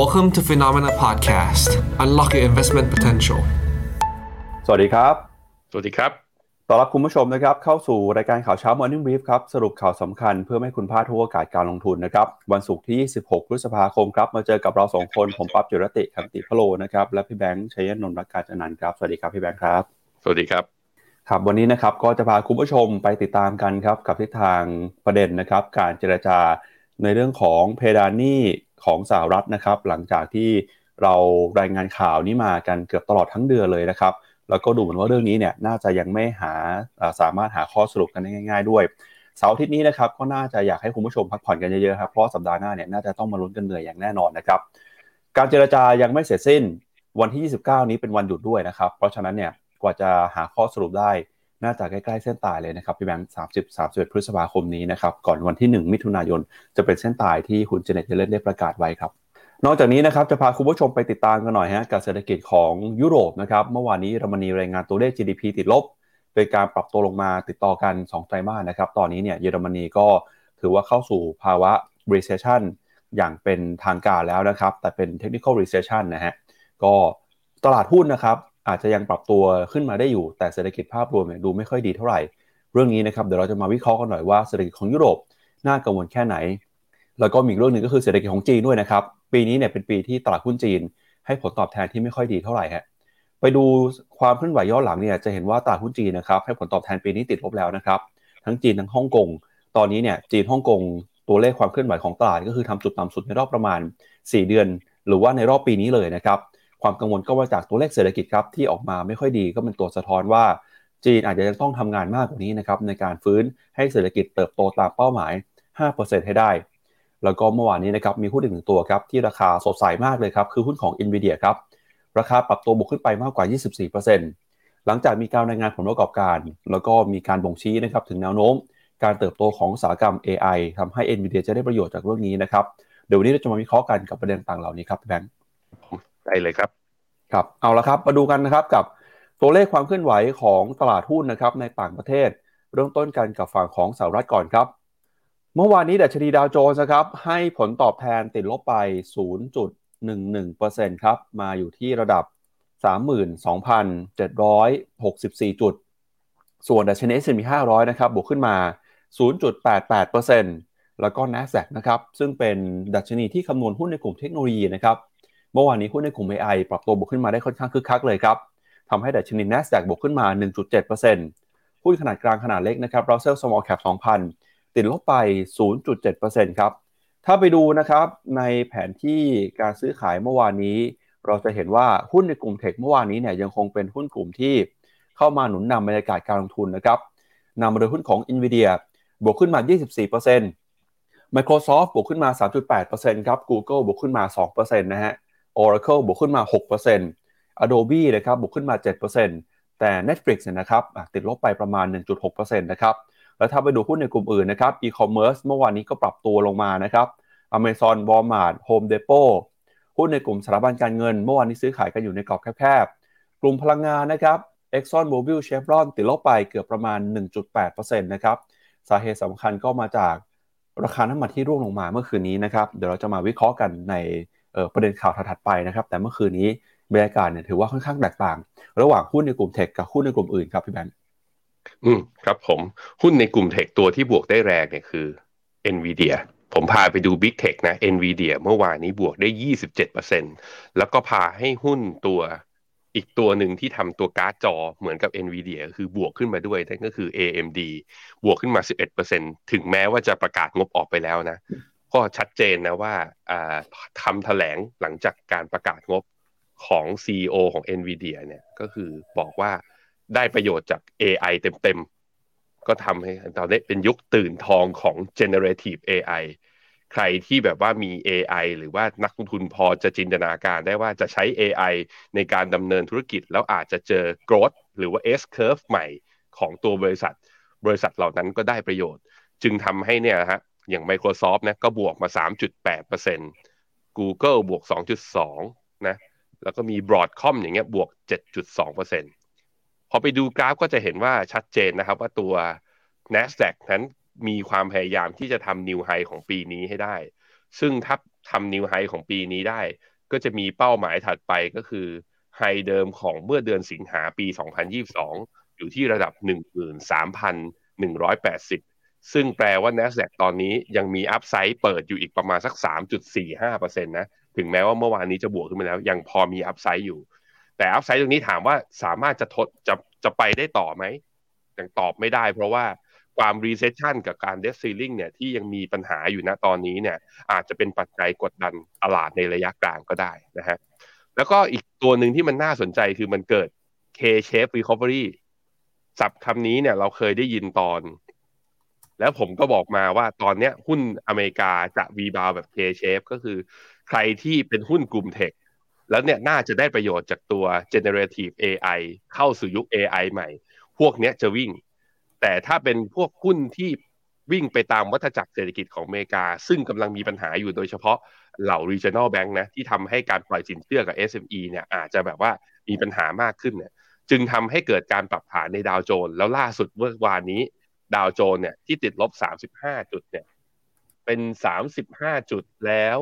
Welcome to Phenomena Podcast. Unlock your investment potential. สวัสดีครับ สวัสดีครับ ต้อนรับคุณผู้ชมนะครับเข้าสู่รายการข่าวเช้า Morning Brief ครับ สรุปข่าวสำคัญเพื่อไม่ให้คุณพลาดทุกโอกาสการลงทุนนะครับ วันศุกร์ที่16พฤษภาคมครับ มาเจอกับเราสองคน ผมปั๊บจุรติคันติพะโลนะครับ และพี่แบงค์ชัยนนท์รักการจันนันท์ครับ สวัสดีครับพี่แบงค์ครับ สวัสดีครับครับวันนี้นะครับก็จะพาคุณผู้ชมไปติดตามกันครับกับทิศทางประเด็นนะครับการเจรจาในเรื่องของเพดานหนี้ ของสหรัฐนะครับ หลังจากที่เรารายงานข่าวนี้มากันเกือบตลอดทั้งเดือนเลยนะครับ แล้วก็ดูเหมือนว่าเรื่องนี้เนี่ยน่าจะยังไม่หาสามารถหาข้อสรุปกันได้ง่าย ๆ ด้วยเสาร์อาทิตย์นี้นะครับก็น่าจะอยากให้คุณผู้ชมพักผ่อนกันเยอะๆครับเพราะสัปดาห์หน้าเนี่ยน่าจะต้องมาลุ้นกันเหนื่อยอย่างแน่นอนนะครับ การเจรจายังไม่เสร็จสิ้นวันที่ 29 นี้เป็นวันหยุดด้วยนะครับ เพราะฉะนั้นเนี่ยกว่าจะหาข้อสรุปได้ น่าจะใกล้ๆเส้นตายเลยนะครับพี่แบงค์30 31พฤษภาคมนี้นะครับก่อนวันที่1มิถุนายนจะเป็นเส้นตายที่คุณเจเน็ตเยเลนได้ประกาศไว้ครับนอกจากนี้นะครับจะพาคุณผู้ชมไปติดตามกันหน่อยฮะกับเศรษฐกิจของยุโรปนะครับเมื่อวานนี้เยอรมนีรายงานตัวเลข GDP ติดลบเป็นการปรับตัวลงมาติดต่อกัน 2 ไตรมาสนะครับ ตอนนี้เนี่ยเยอรมนีก็ถือว่าเข้าสู่ภาวะ recession อย่างเป็นทางการแล้วนะครับ แต่เป็น technical recession นะฮะ ก็ตลาดหุ้นนะครับ อาจจะยังปรับตัวขึ้นมาได้อยู่ แต่เศรษฐกิจภาพรวมเนี่ยดูไม่ค่อยดีเท่าไหร่ เรื่องนี้นะครับเดี๋ยวเราจะมาวิเคราะห์กันหน่อยว่าเศรษฐกิจของยุโรปน่ากังวลแค่ไหน แล้วก็มีเรื่องหนึ่งก็คือเศรษฐกิจของจีนด้วยนะครับ ปีนี้เนี่ยเป็นปีที่ตลาดหุ้นจีน ให้ผลตอบแทนที่ไม่ค่อยดีเท่าไหร่ฮะไปดูความเคลื่อนไหวย้อนหลังเนี่ยจะเห็นว่าตลาดหุ้นจีนนะครับให้ผลตอบแทนปีนี้ติดลบแล้วนะครับ ทั้งจีนทั้งฮ่องกงตอนนี้เนี่ยจีนฮ่องกงตัวเลขความเคลื่อนไหวของตลาดก็คือทำจุดต่ำสุดในรอบประมาณ 4 เดือน หรือว่าในรอบปีนี้เลยนะครับ ความกังวลก็มาจากตัวเลขเศรษฐกิจครับที่ออกมาไม่ค่อยดีก็เป็นตัวสะท้อนว่าจีนอาจจะยังต้องทำงานมากกว่านี้นะครับในการฟื้นให้เศรษฐกิจเติบโตตามเป้าหมาย 5%ให้ได้ แล้วก็เมื่อวานนี้นะครับมีหุ้นอีกหนึ่งตัวครับที่ราคาสดใสมากเลยครับคือหุ้นของ NVIDIA ครับราคาปรับตัวบวกขึ้นไปมากกว่า 24%หลังจากมีการรายงานผลประกอบการ แล้วก็มีการบ่งชี้นะครับถึงแนวโน้ม การเติบโตของอุตสาหกรรม AI ทำให้ NVIDIA จะได้ประโยชน์จากเรื่องนี้นะครับเดี๋ยววันนี้เราจะมาวิเคราะห์กันกับประเด็นต่างเหล่านี้ครับแบงค์ ได้เลยครับ ครับเอาละครับมาดูกันนะครับกับตัวเลขความเคลื่อนไหวของตลาดหุ้นนะครับในต่างประเทศ เริ่มต้นกันกับฝั่งของสหรัฐก่อนครับ เมื่อวานนี้ดัชนีดาวโจนส์ครับให้ผลตอบแทนติดลบไป 0.11%ครับมาอยู่ที่ระดับ 32,764 จุด ส่วนดัชนี S&P 500 นะครับบวกขึ้นมา 0.88%แล้วก็ NASDAQ นะครับซึ่งเป็นดัชนีที่คำนวณหุ้นในกลุ่มเทคโนโลยีนะครับ เมื่อวานนี้หุ้นในกลุ่ม AI ปรับตัวบวกขึ้นมาได้ค่อนข้างคึกคักเลยครับทำให้ดัชนี NASDAQ บวกขึ้นมา 1.7%หุ้นขนาดกลางขนาดเล็กนะครับ Russell Small Cap 2,000 ติดลบไป 0.7%ครับ ถ้าไปดูนะครับในแผนที่การซื้อขายเมื่อวานนี้ เราจะเห็นว่าหุ้นในกลุ่มเทคเมื่อวานนี้เนี่ยยังคงเป็นหุ้นกลุ่มที่เข้ามาหนุนนำบรรยากาศการลงทุนนะครับนำโดยหุ้นของ NVIDIA บวกขึ้นมา 24% Microsoft บวกขึ้นมา 3.8%ครับ Google บวกขึ้นมา 2%นะฮะ Oracle บวกขึ้นมา 6% Adobe นะครับบวกขึ้นมา 7%แต่ Netflix เนี่ยนะครับติดลบไปประมาณ 1.6%นะครับแล้วถ้าไปดูหุ้นในกลุ่มอื่นนะครับ e-commerce เมื่อวานนี้ก็ปรับตัวลงมานะครับ Amazon Walmart Home Depot หุ้นในกลุ่มสถาบันการเงิน เมื่อวานนี้ซื้อขายกันอยู่ในกรอบแคบๆ กลุ่มพลังงานนะครับ Exxon Mobil Chevron ติดลบไปเกือบประมาณ 1.8%นะครับสาเหตุสำคัญก็มาจากราคาน้ำมันที่ร่วงลงมาเมื่อคืนนี้นะครับ เดี๋ยวเราจะมาวิเคราะห์กันใน ประเด็นข่าวถัดไปนะครับ แต่เมื่อคืนนี้บรรยากาศเนี่ยถือว่าค่อนข้างแตกต่าง ระหว่างหุ้นในกลุ่มเทคกับหุ้นในกลุ่มอื่นครับพี่แบงค์อืมครับผมหุ้นในกลุ่มเทคตัวที่บวกได้แรงเนี่ยคือ NVIDIA ผมพาไปดู Big Tech นะ NVIDIA เมื่อวานนี้บวกได้ 27%แล้วก็พาให้หุ้นตัวอีกตัวหนึ่งที่ทำตัวการ์ดจอเหมือนกับ NVIDIA คือบวกขึ้นมาด้วยนั่นก็คือ AMD บวกขึ้นมา 11%ถึงแม้ว่าจะประกาศงบออกไปแล้วนะ ก็ชัดเจนนะว่าทำแถลงหลังจากการประกาศงบของ CEO ของ NVIDIA เนี่ยก็คือบอกว่าได้ประโยชน์จาก AI เต็มๆ ก็ทำให้ตอนนี้เป็นยุคตื่นทองของ generative AI ใครที่แบบว่ามี AI หรือว่านักลงทุนพอจะจินตนาการได้ว่าจะใช้ AI ในการดำเนินธุรกิจ แล้วอาจจะเจอ growth หรือว่า S curve ใหม่ของตัวบริษัท บริษัทเหล่านั้นก็ได้ประโยชน์ จึงทำให้เนี่ยฮะ อย่าง Microsoft นะก็บวกมา 3.8% Google บวก 2.2 นะ แล้วก็มี Broadcom อย่างเงี้ยบวก 7.2%พอไปดูกราฟก็จะเห็นว่าชัดเจนนะครับว่าตัว NASDAQ นั้นมีความพยายามที่จะทำ new high ของปีนี้ให้ได้ ซึ่งถ้าทำ new high ของปีนี้ได้ ก็จะมีเป้าหมายถัดไปก็คือ high เดิมของเมื่อเดือนสิงหาปี 2022 อยู่ที่ระดับ 13,180 ซึ่งแปลว่า NASDAQ ตอนนี้ยังมี upside เปิดอยู่อีกประมาณสัก 3.45%นะถึงแม้ว่าเมื่อวานนี้จะบวกขึ้นมาแล้ว ยังพอมี upside อยู่ แต่ upside ตรงนี้ถามว่าสามารถจะทดจะจะไปได้ต่อไหมยังตอบไม่ได้ เพราะว่าความ recession กับการ debt ceiling เนี่ยที่ยังมีปัญหาอยู่ณตอนนี้เนี่ยอาจจะเป็นปัจจัยกดดันตลาดในระยะกลางก็ได้นะฮะแล้วก็อีกตัวหนึ่งที่มันน่าสนใจคือมันเกิด K-shape recovery ศัพท์คำนี้เนี่ยเราเคยได้ยินตอน แล้วผมก็บอกมาว่าตอนเนี้ยหุ้นอเมริกาจะวีบาวแบบ K-shape ก็คือใครที่เป็นหุ้นกลุ่มเทคแล้วเนี่ยน่าจะได้ประโยชน์จากตัว generative AI เข้าสู่ยุค AI ใหม่ พวกเนี้ยจะวิ่ง แต่ถ้าเป็นพวกหุ้นที่วิ่งไปตามวัฏจักรเศรษฐกิจของอเมริกา ซึ่งกำลังมีปัญหาอยู่โดยเฉพาะเหล่า regional bank นะที่ทำให้การปล่อยสินเชื่อกับ SME เนี่ยอาจจะแบบว่ามีปัญหามากขึ้นเนี่ยจึงทำให้เกิดการปรับฐานในดาวโจนส์แล้วล่าสุดเมื่อวานนี้ ดาวโจนเนี่ยที่ติดลบ 35 จุดเนี่ยเป็น 35 จุดแล้ว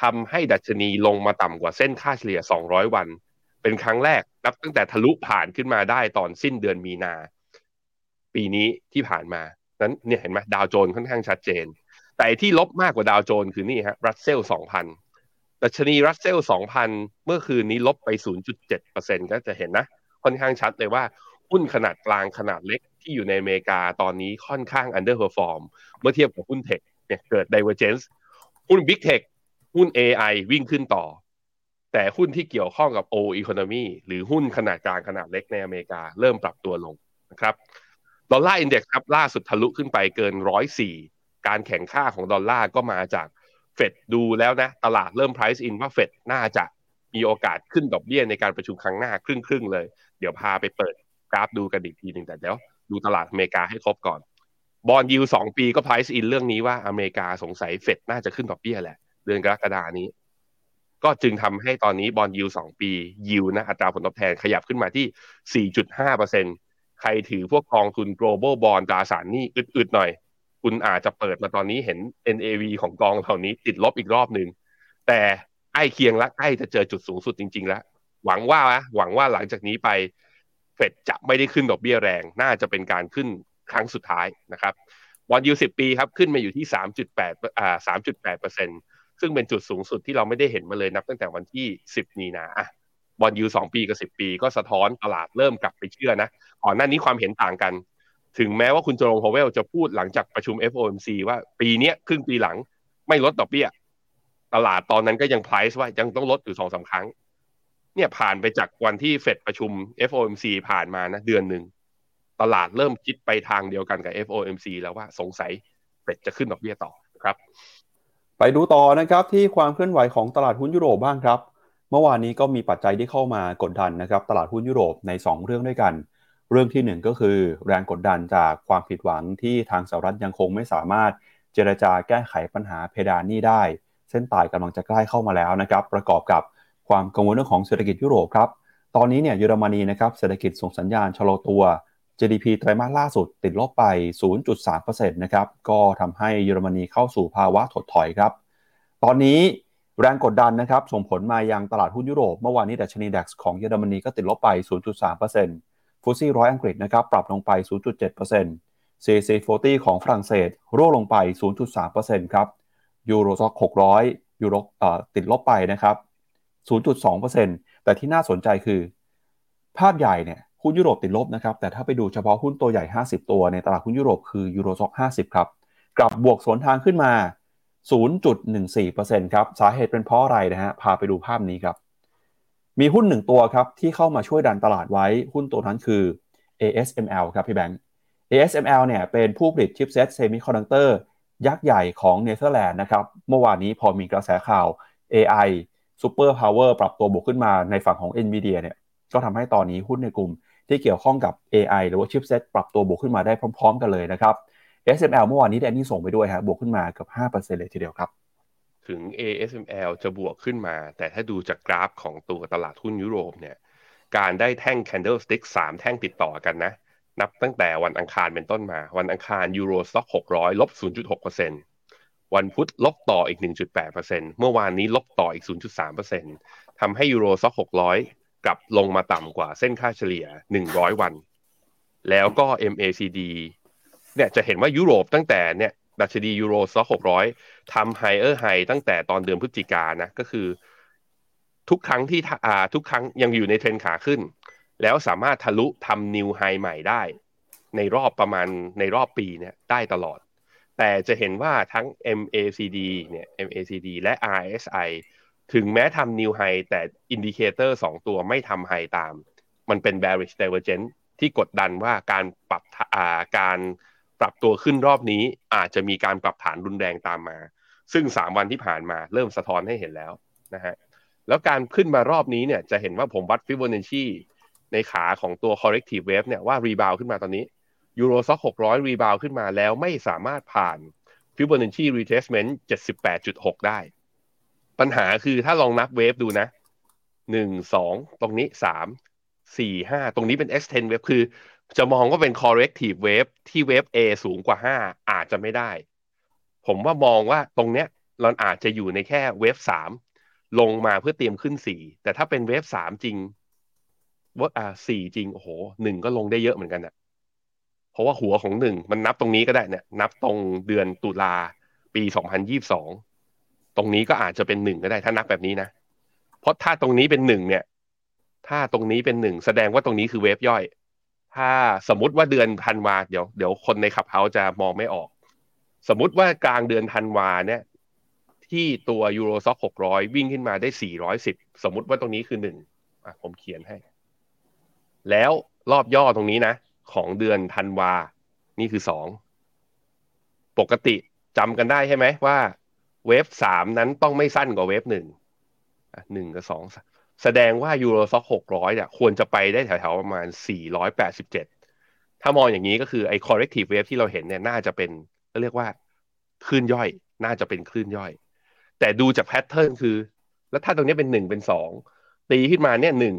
ทำให้ดัชนีลงมาต่ำกว่าเส้นค่าเฉลี่ย 200 วัน เป็นครั้งแรกนับตั้งแต่ทะลุผ่านขึ้นมาได้ตอนสิ้นเดือนมีนา ปีนี้ที่ผ่านมา นั้นเนี่ยเห็นไหมดาวโจนค่อนข้างชัดเจน แต่ที่ลบมากกว่าดาวโจนคือนี่ฮะรัสเซล2,000ดัชนีรัสเซล2,000 เมื่อคืนนี้ลบไป 0.7%ก็จะเห็นนะ ค่อนข้างชัดเลยว่า หุ้นขนาดกลางขนาดเล็กที่อยู่ในอเมริกาตอนนี้ค่อนข้าง underperform เมื่อเทียบกับหุ้น tech เนี่ยเกิด divergence หุ้น big tech หุ้น AI วิ่งขึ้นต่อ แต่หุ้นที่เกี่ยวข้องกับ old economy หรือหุ้นขนาดกลางขนาดเล็กในอเมริกาเริ่มปรับตัวลงนะครับดอลลาร์ index ครับล่าสุดทะลุขึ้นไปเกินร้อยสี่การแข็งค่าของดอลลาร์ก็มาจากเฟดดูแล้วนะ ตลาดเริ่ม price in ว่าเฟดน่าจะมีโอกาสขึ้นดอกเบี้ยในการประชุมครั้งหน้าครึ่งครึ่งเลย เดี๋ยวพาไปเปิด กราฟดูกันอีกทีหนึ่งแต่เดี๋ยวดูตลาดอเมริกาให้ครบก่อน บอลยูสองปีก็ price in เรื่องนี้ว่าอเมริกาสงสัยเฟดน่าจะขึ้นดอกเบี้ยแหละ เดือนกรกฎานี้ ก็จึงทำให้ตอนนี้บอลยูสองปียิวนะอัตราผลตอบแทนขยับขึ้นมาที่ 4.5%เปอร์เซ็นใครถือพวกกองทุน global bond ตราสารนี้อึดๆหน่อย คุณอาจจะเปิดมาตอนนี้เห็น NAV ของกองเหล่านี้ติดลบอีกรอบหนึ่งแต่ใกล้เคียงและใกล้จะเจอจุดสูงสุดจริง ๆ แล้ว หวังว่านะหวังว่าหลังจากนี้ไป เฟดจะไม่ได้ขึ้นดอกเบี้ยแรง น่าจะเป็นการขึ้นครั้งสุดท้ายนะครับบอลยูสิบปีครับขึ้นมาอยู่ที่สามจุดแปดอ่าสามจุดแปดเปอร์เซ็นซึ่งเป็นจุดสูงสุดที่เราไม่ได้เห็นมาเลยนับตั้งแต่วันที่สิบมีนาอะบอลยูสองปีกับสิบปีก็สะท้อนตลาดเริ่มกลับไปเชื่อนะก่อนหน้านี้ความเห็นต่างกัน ถึงแม้ว่าคุณโจงพาวเวลจะพูดหลังจากประชุม FOMC ว่าปีนี้ครึ่งปีหลังไม่ลดดอกเบี้ย ตลาดตอนนั้นก็ยัง price ว่ายังต้องลดอยู่สองสาครั้ง เนี่ยผ่านไปจากวันที่เฟดประชุม FOMC ผ่านมานะเดือนหนึ่งตลาดเริ่มคิดไปทางเดียวกันกับ FOMC แล้วว่าสงสัยเฟดจะขึ้นดอกเบี้ยต่อครับ ไปดูต่อนะครับที่ความเคลื่อนไหวของตลาดหุ้นยุโรปบ้างครับ เมื่อวานนี้ก็มีปัจจัยที่เข้ามากดดันนะครับ ตลาดหุ้นยุโรปใน 2 เรื่องด้วยกัน เรื่องที่ 1 ก็คือแรงกดดันจากความผิดหวังที่ทางสหรัฐยังคงไม่สามารถเจรจาแก้ไขปัญหาเพดานหนี้ได้ เส้นตายกำลังจะใกล้เข้ามาแล้วนะครับ ประกอบกับ ความกังวลเรื่องของเศรษฐกิจยุโรปครับ ตอนนี้เนี่ยเยอรมนีนะครับเศรษฐกิจส่งสัญญาณชะลอตัว GDP ไตรมาสล่าสุดติดลบไป 0.3%นะครับก็ทำให้เยอรมนีเข้าสู่ภาวะถดถอยครับ ตอนนี้แรงกดดันนะครับส่งผลมายังตลาดหุ้นยุโรป เมื่อวานนี้ดัชนีดัคของเยอรมนีก็ติดลบไป 0.3% FTSE ร้อยอังกฤษนะครับปรับลงไป 0.7% CAC 40 ของฝรั่งเศสร่วงลงไป 0.3%ครับยูโรซ็อก600ยูโรติดลบไปนะครับ 0.2%แต่ที่น่าสนใจคือ ภาพใหญ่เนี่ยหุ้นยุโรปติดลบนะครับ แต่ถ้าไปดูเฉพาะหุ้นตัวใหญ่ 50 ตัวในตลาดหุ้นยุโรปคือ Euro Stoxx 50 ครับ กลับบวกสวนทางขึ้นมา 0.14%ครับสาเหตุเป็นเพราะอะไรนะฮะพาไปดูภาพนี้ครับ มีหุ้นหนึ่งตัวครับที่เข้ามาช่วยดันตลาดไว้หุ้นตัวนั้นคือ ASML ครับพี่แบงค์ ASML เนี่ยเป็นผู้ผลิต chipset เซมิคอนดักเตอร์ยักษ์ใหญ่ของเนเธอร์แลนด์นะครับ เมื่อวานนี้พอมีกระแสข่าว AI Super Power ปรับตัวบวกขึ้นมาในฝั่งของ NVIDIA เนี่ยก็ทำให้ตอนนี้หุ้นในกลุ่มที่เกี่ยวข้องกับ AI หรือว่า chipset ปรับตัวบวกขึ้นมาได้พร้อม ๆ กันเลยนะครับ SML เมื่อวานนี้แดนนี่ส่งไปด้วยฮะบวกขึ้นมาเกือบ5%เลยทีเดียวครับ ถึง ASML จะบวกขึ้นมา แต่ถ้าดูจากกราฟของตัวตลาดหุ้นยุโรปเนี่ยการได้แท่ง candlestick 3 แท่งติดต่อกันนะ นับตั้งแต่วันอังคารเป็นต้นมา วันอังคารยูโรซ็อก600ลบ0.6%ว วันพุธลบต่ออีก 1.8%เมื่อวานนี้ลบต่ออีก 0.3%ทำให้ยูโรซ็อก600 กลับลงมาต่ำกว่าเส้นค่าเฉลี่ย 100 วัน แล้วก็ MACD เนี่ยจะเห็นว่ายุโรปตั้งแต่เนี่ยดัชนี Euro Stoxx 600ทำ higher high ตั้งแต่ตอนเดือนพฤศจิกานะก็คือ ทุกครั้งที่อ่าทุกครั้งยังอยู่ในเทรนขาขึ้น แล้วสามารถทะลุทำ new high ใหม่ได้ ในรอบประมาณในรอบปีเนี่ยได้ตลอด แต่จะเห็นว่าทั้ง MACD เนี่ย MACD และ RSI ถึงแม้ทำ new high แต่ indicator สองตัวไม่ทำ high ตาม มันเป็น bearish divergence ที่กดดันว่าการปรับอ่าการปรับตัวขึ้นรอบนี้อาจจะมีการปรับฐานรุนแรงตามมา ซึ่ง 3 วันที่ผ่านมาเริ่มสะท้อนให้เห็นแล้วนะฮะแล้วการขึ้นมารอบนี้เนี่ยจะเห็นว่าผมวัดฟิโบนัชชีในขาของตัว corrective wave เนี่ยว่า rebound ขึ้นมาตอนนี้ Euro Stoxx 600 rebound ขึ้นมาแล้วไม่สามารถผ่านฟิโบนัชชี retracement 78.6 ได้ ปัญหาคือถ้าลองนับเวฟดูนะหนึ่งสองตรงนี้สามสี่ห้าตรงนี้เป็น extend wave คือ จะมองว่าเป็น corrective wave ที่เวฟ A สูงกว่าห้าอาจจะไม่ได้ ผมว่ามองว่าตรงเนี้ยเราอาจจะอยู่ในแค่เวฟสามลงมาเพื่อเตรียมขึ้นสี่แต่ถ้าเป็นเวฟสามจริงว่าอ่าสี่จริง โอ้โหหนึ่งก็ลงได้เยอะเหมือนกันอะ เพราะว่าหัวของหนึ่งมันนับตรงนี้ก็ได้เนี่ยนับตรงเดือนตุลาปีสองพันยี่สองตรงนี้ก็อาจจะเป็นหนึ่งก็ได้ถ้านับแบบนี้นะ เพราะถ้าตรงนี้เป็นหนึ่งเนี่ย ถ้าตรงนี้เป็นหนึ่งแสดงว่าตรงนี้คือเวฟย่อย ถ้าสมมติว่าเดือนธันวาเดี๋ยวเดี๋ยวคนในขับเฮาจะมองไม่ออก สมมติว่ากลางเดือนธันวาเนี่ย ที่ตัวยูโรซ็อกหกร้อยวิ่งขึ้นมาได้สี่ร้อยสิบสมมติว่าตรงนี้คือหนึ่งอะผมเขียนให้ แล้วรอบย่อตรงนี้นะ ของเดือนธันวา นี่คือสอง ปกติจำกันได้ใช่ไหมว่า เวฟสามนั้นต้องไม่สั้นกว่าเวฟหนึ่งหนึ่งกับสองแสดงว่ายูโรซ็อกหกร้อยเนี่ยควรจะไปได้แถวๆประมาณสี่ร้อยแปดสิบเจ็ดถ้ามองอย่างนี้ก็คือไอ้ corrective wave ที่เราเห็นเนี่ยน่าจะเป็นเรียกว่าคลื่นย่อย น่าจะเป็นคลื่นย่อย แต่ดูจากแพทเทิร์นคือ แล้วถ้าตรงนี้เป็นหนึ่งเป็นสองตีขึ้นมาเนี่ยหนึ่ง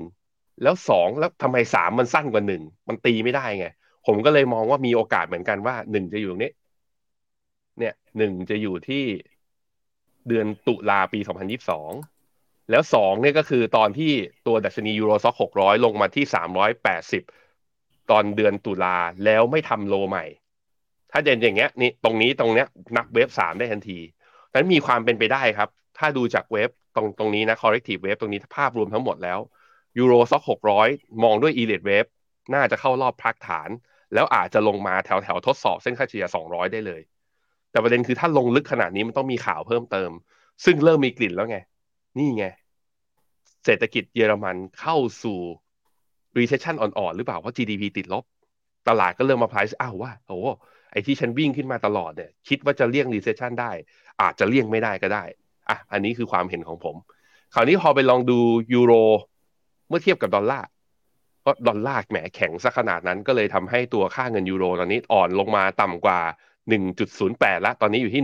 แล้วสองแล้วทำไมสามมันสั้นกว่าหนึ่งมันตีไม่ได้ไง ผมก็เลยมองว่ามีโอกาสเหมือนกันว่าหนึ่งจะอยู่ตรงนี้ เนี่ยหนึ่งจะอยู่ที่เดือนตุลาปีสองพันยิบสองแล้วสองเนี่ยก็คือตอนที่ตัวดัชนียูโรซ็อกหกร้อยลงมาที่สามร้อยแปดสิบตอนเดือนตุลาแล้วไม่ทำโลใหม่ ถ้าเด่นอย่างเงี้ยนี่ตรงนี้ตรงเนี้ยนับเวฟสามได้ทันทีนั้นมีความเป็นไปได้ครับ ถ้าดูจากเวฟตรงตรงนี้นะ corrective wave ตรงนี้ภาพรวมทั้งหมดแล้ว ยูโรซ็อกหกร้อยมองด้วย e l i t e wave น่าจะเข้ารอบพักฐาน แล้วอาจจะลงมาแถวแถวทดสอบเส้นค่าเฉลี่ยสองร้อยได้เลย แต่ประเด็นคือถ้าลงลึกขนาดนี้มันต้องมีข่าวเพิ่มเติม ซึ่งเริ่มมีกลิ่นแล้วไง นี่ไง เศรษฐกิจเยอรมันเข้าสู่ recession อ่อนๆ หรือเปล่า เพราะ GDP ติดลบ ตลาดก็เริ่มมา price อ้าวว่าโอ้ไอที่มันวิ่งขึ้นมาตลอดเนี่ย คิดว่าจะเลี่ยง recession ได้ อาจจะเลี่ยงไม่ได้ก็ได้อะอันนี้คือความเห็นของผม คราวนี้พอไปลองดูยูโร เมื่อเทียบกับดอลลาร์เพราะดอลลาร์แหมแข็งซะขนาดนั้นก็เลยทำให้ตัวค่าเงินยูโรตอนนี้อ่อนลงมาต่ำกว่า 1.08 แล้วตอนนี้อยู่ที่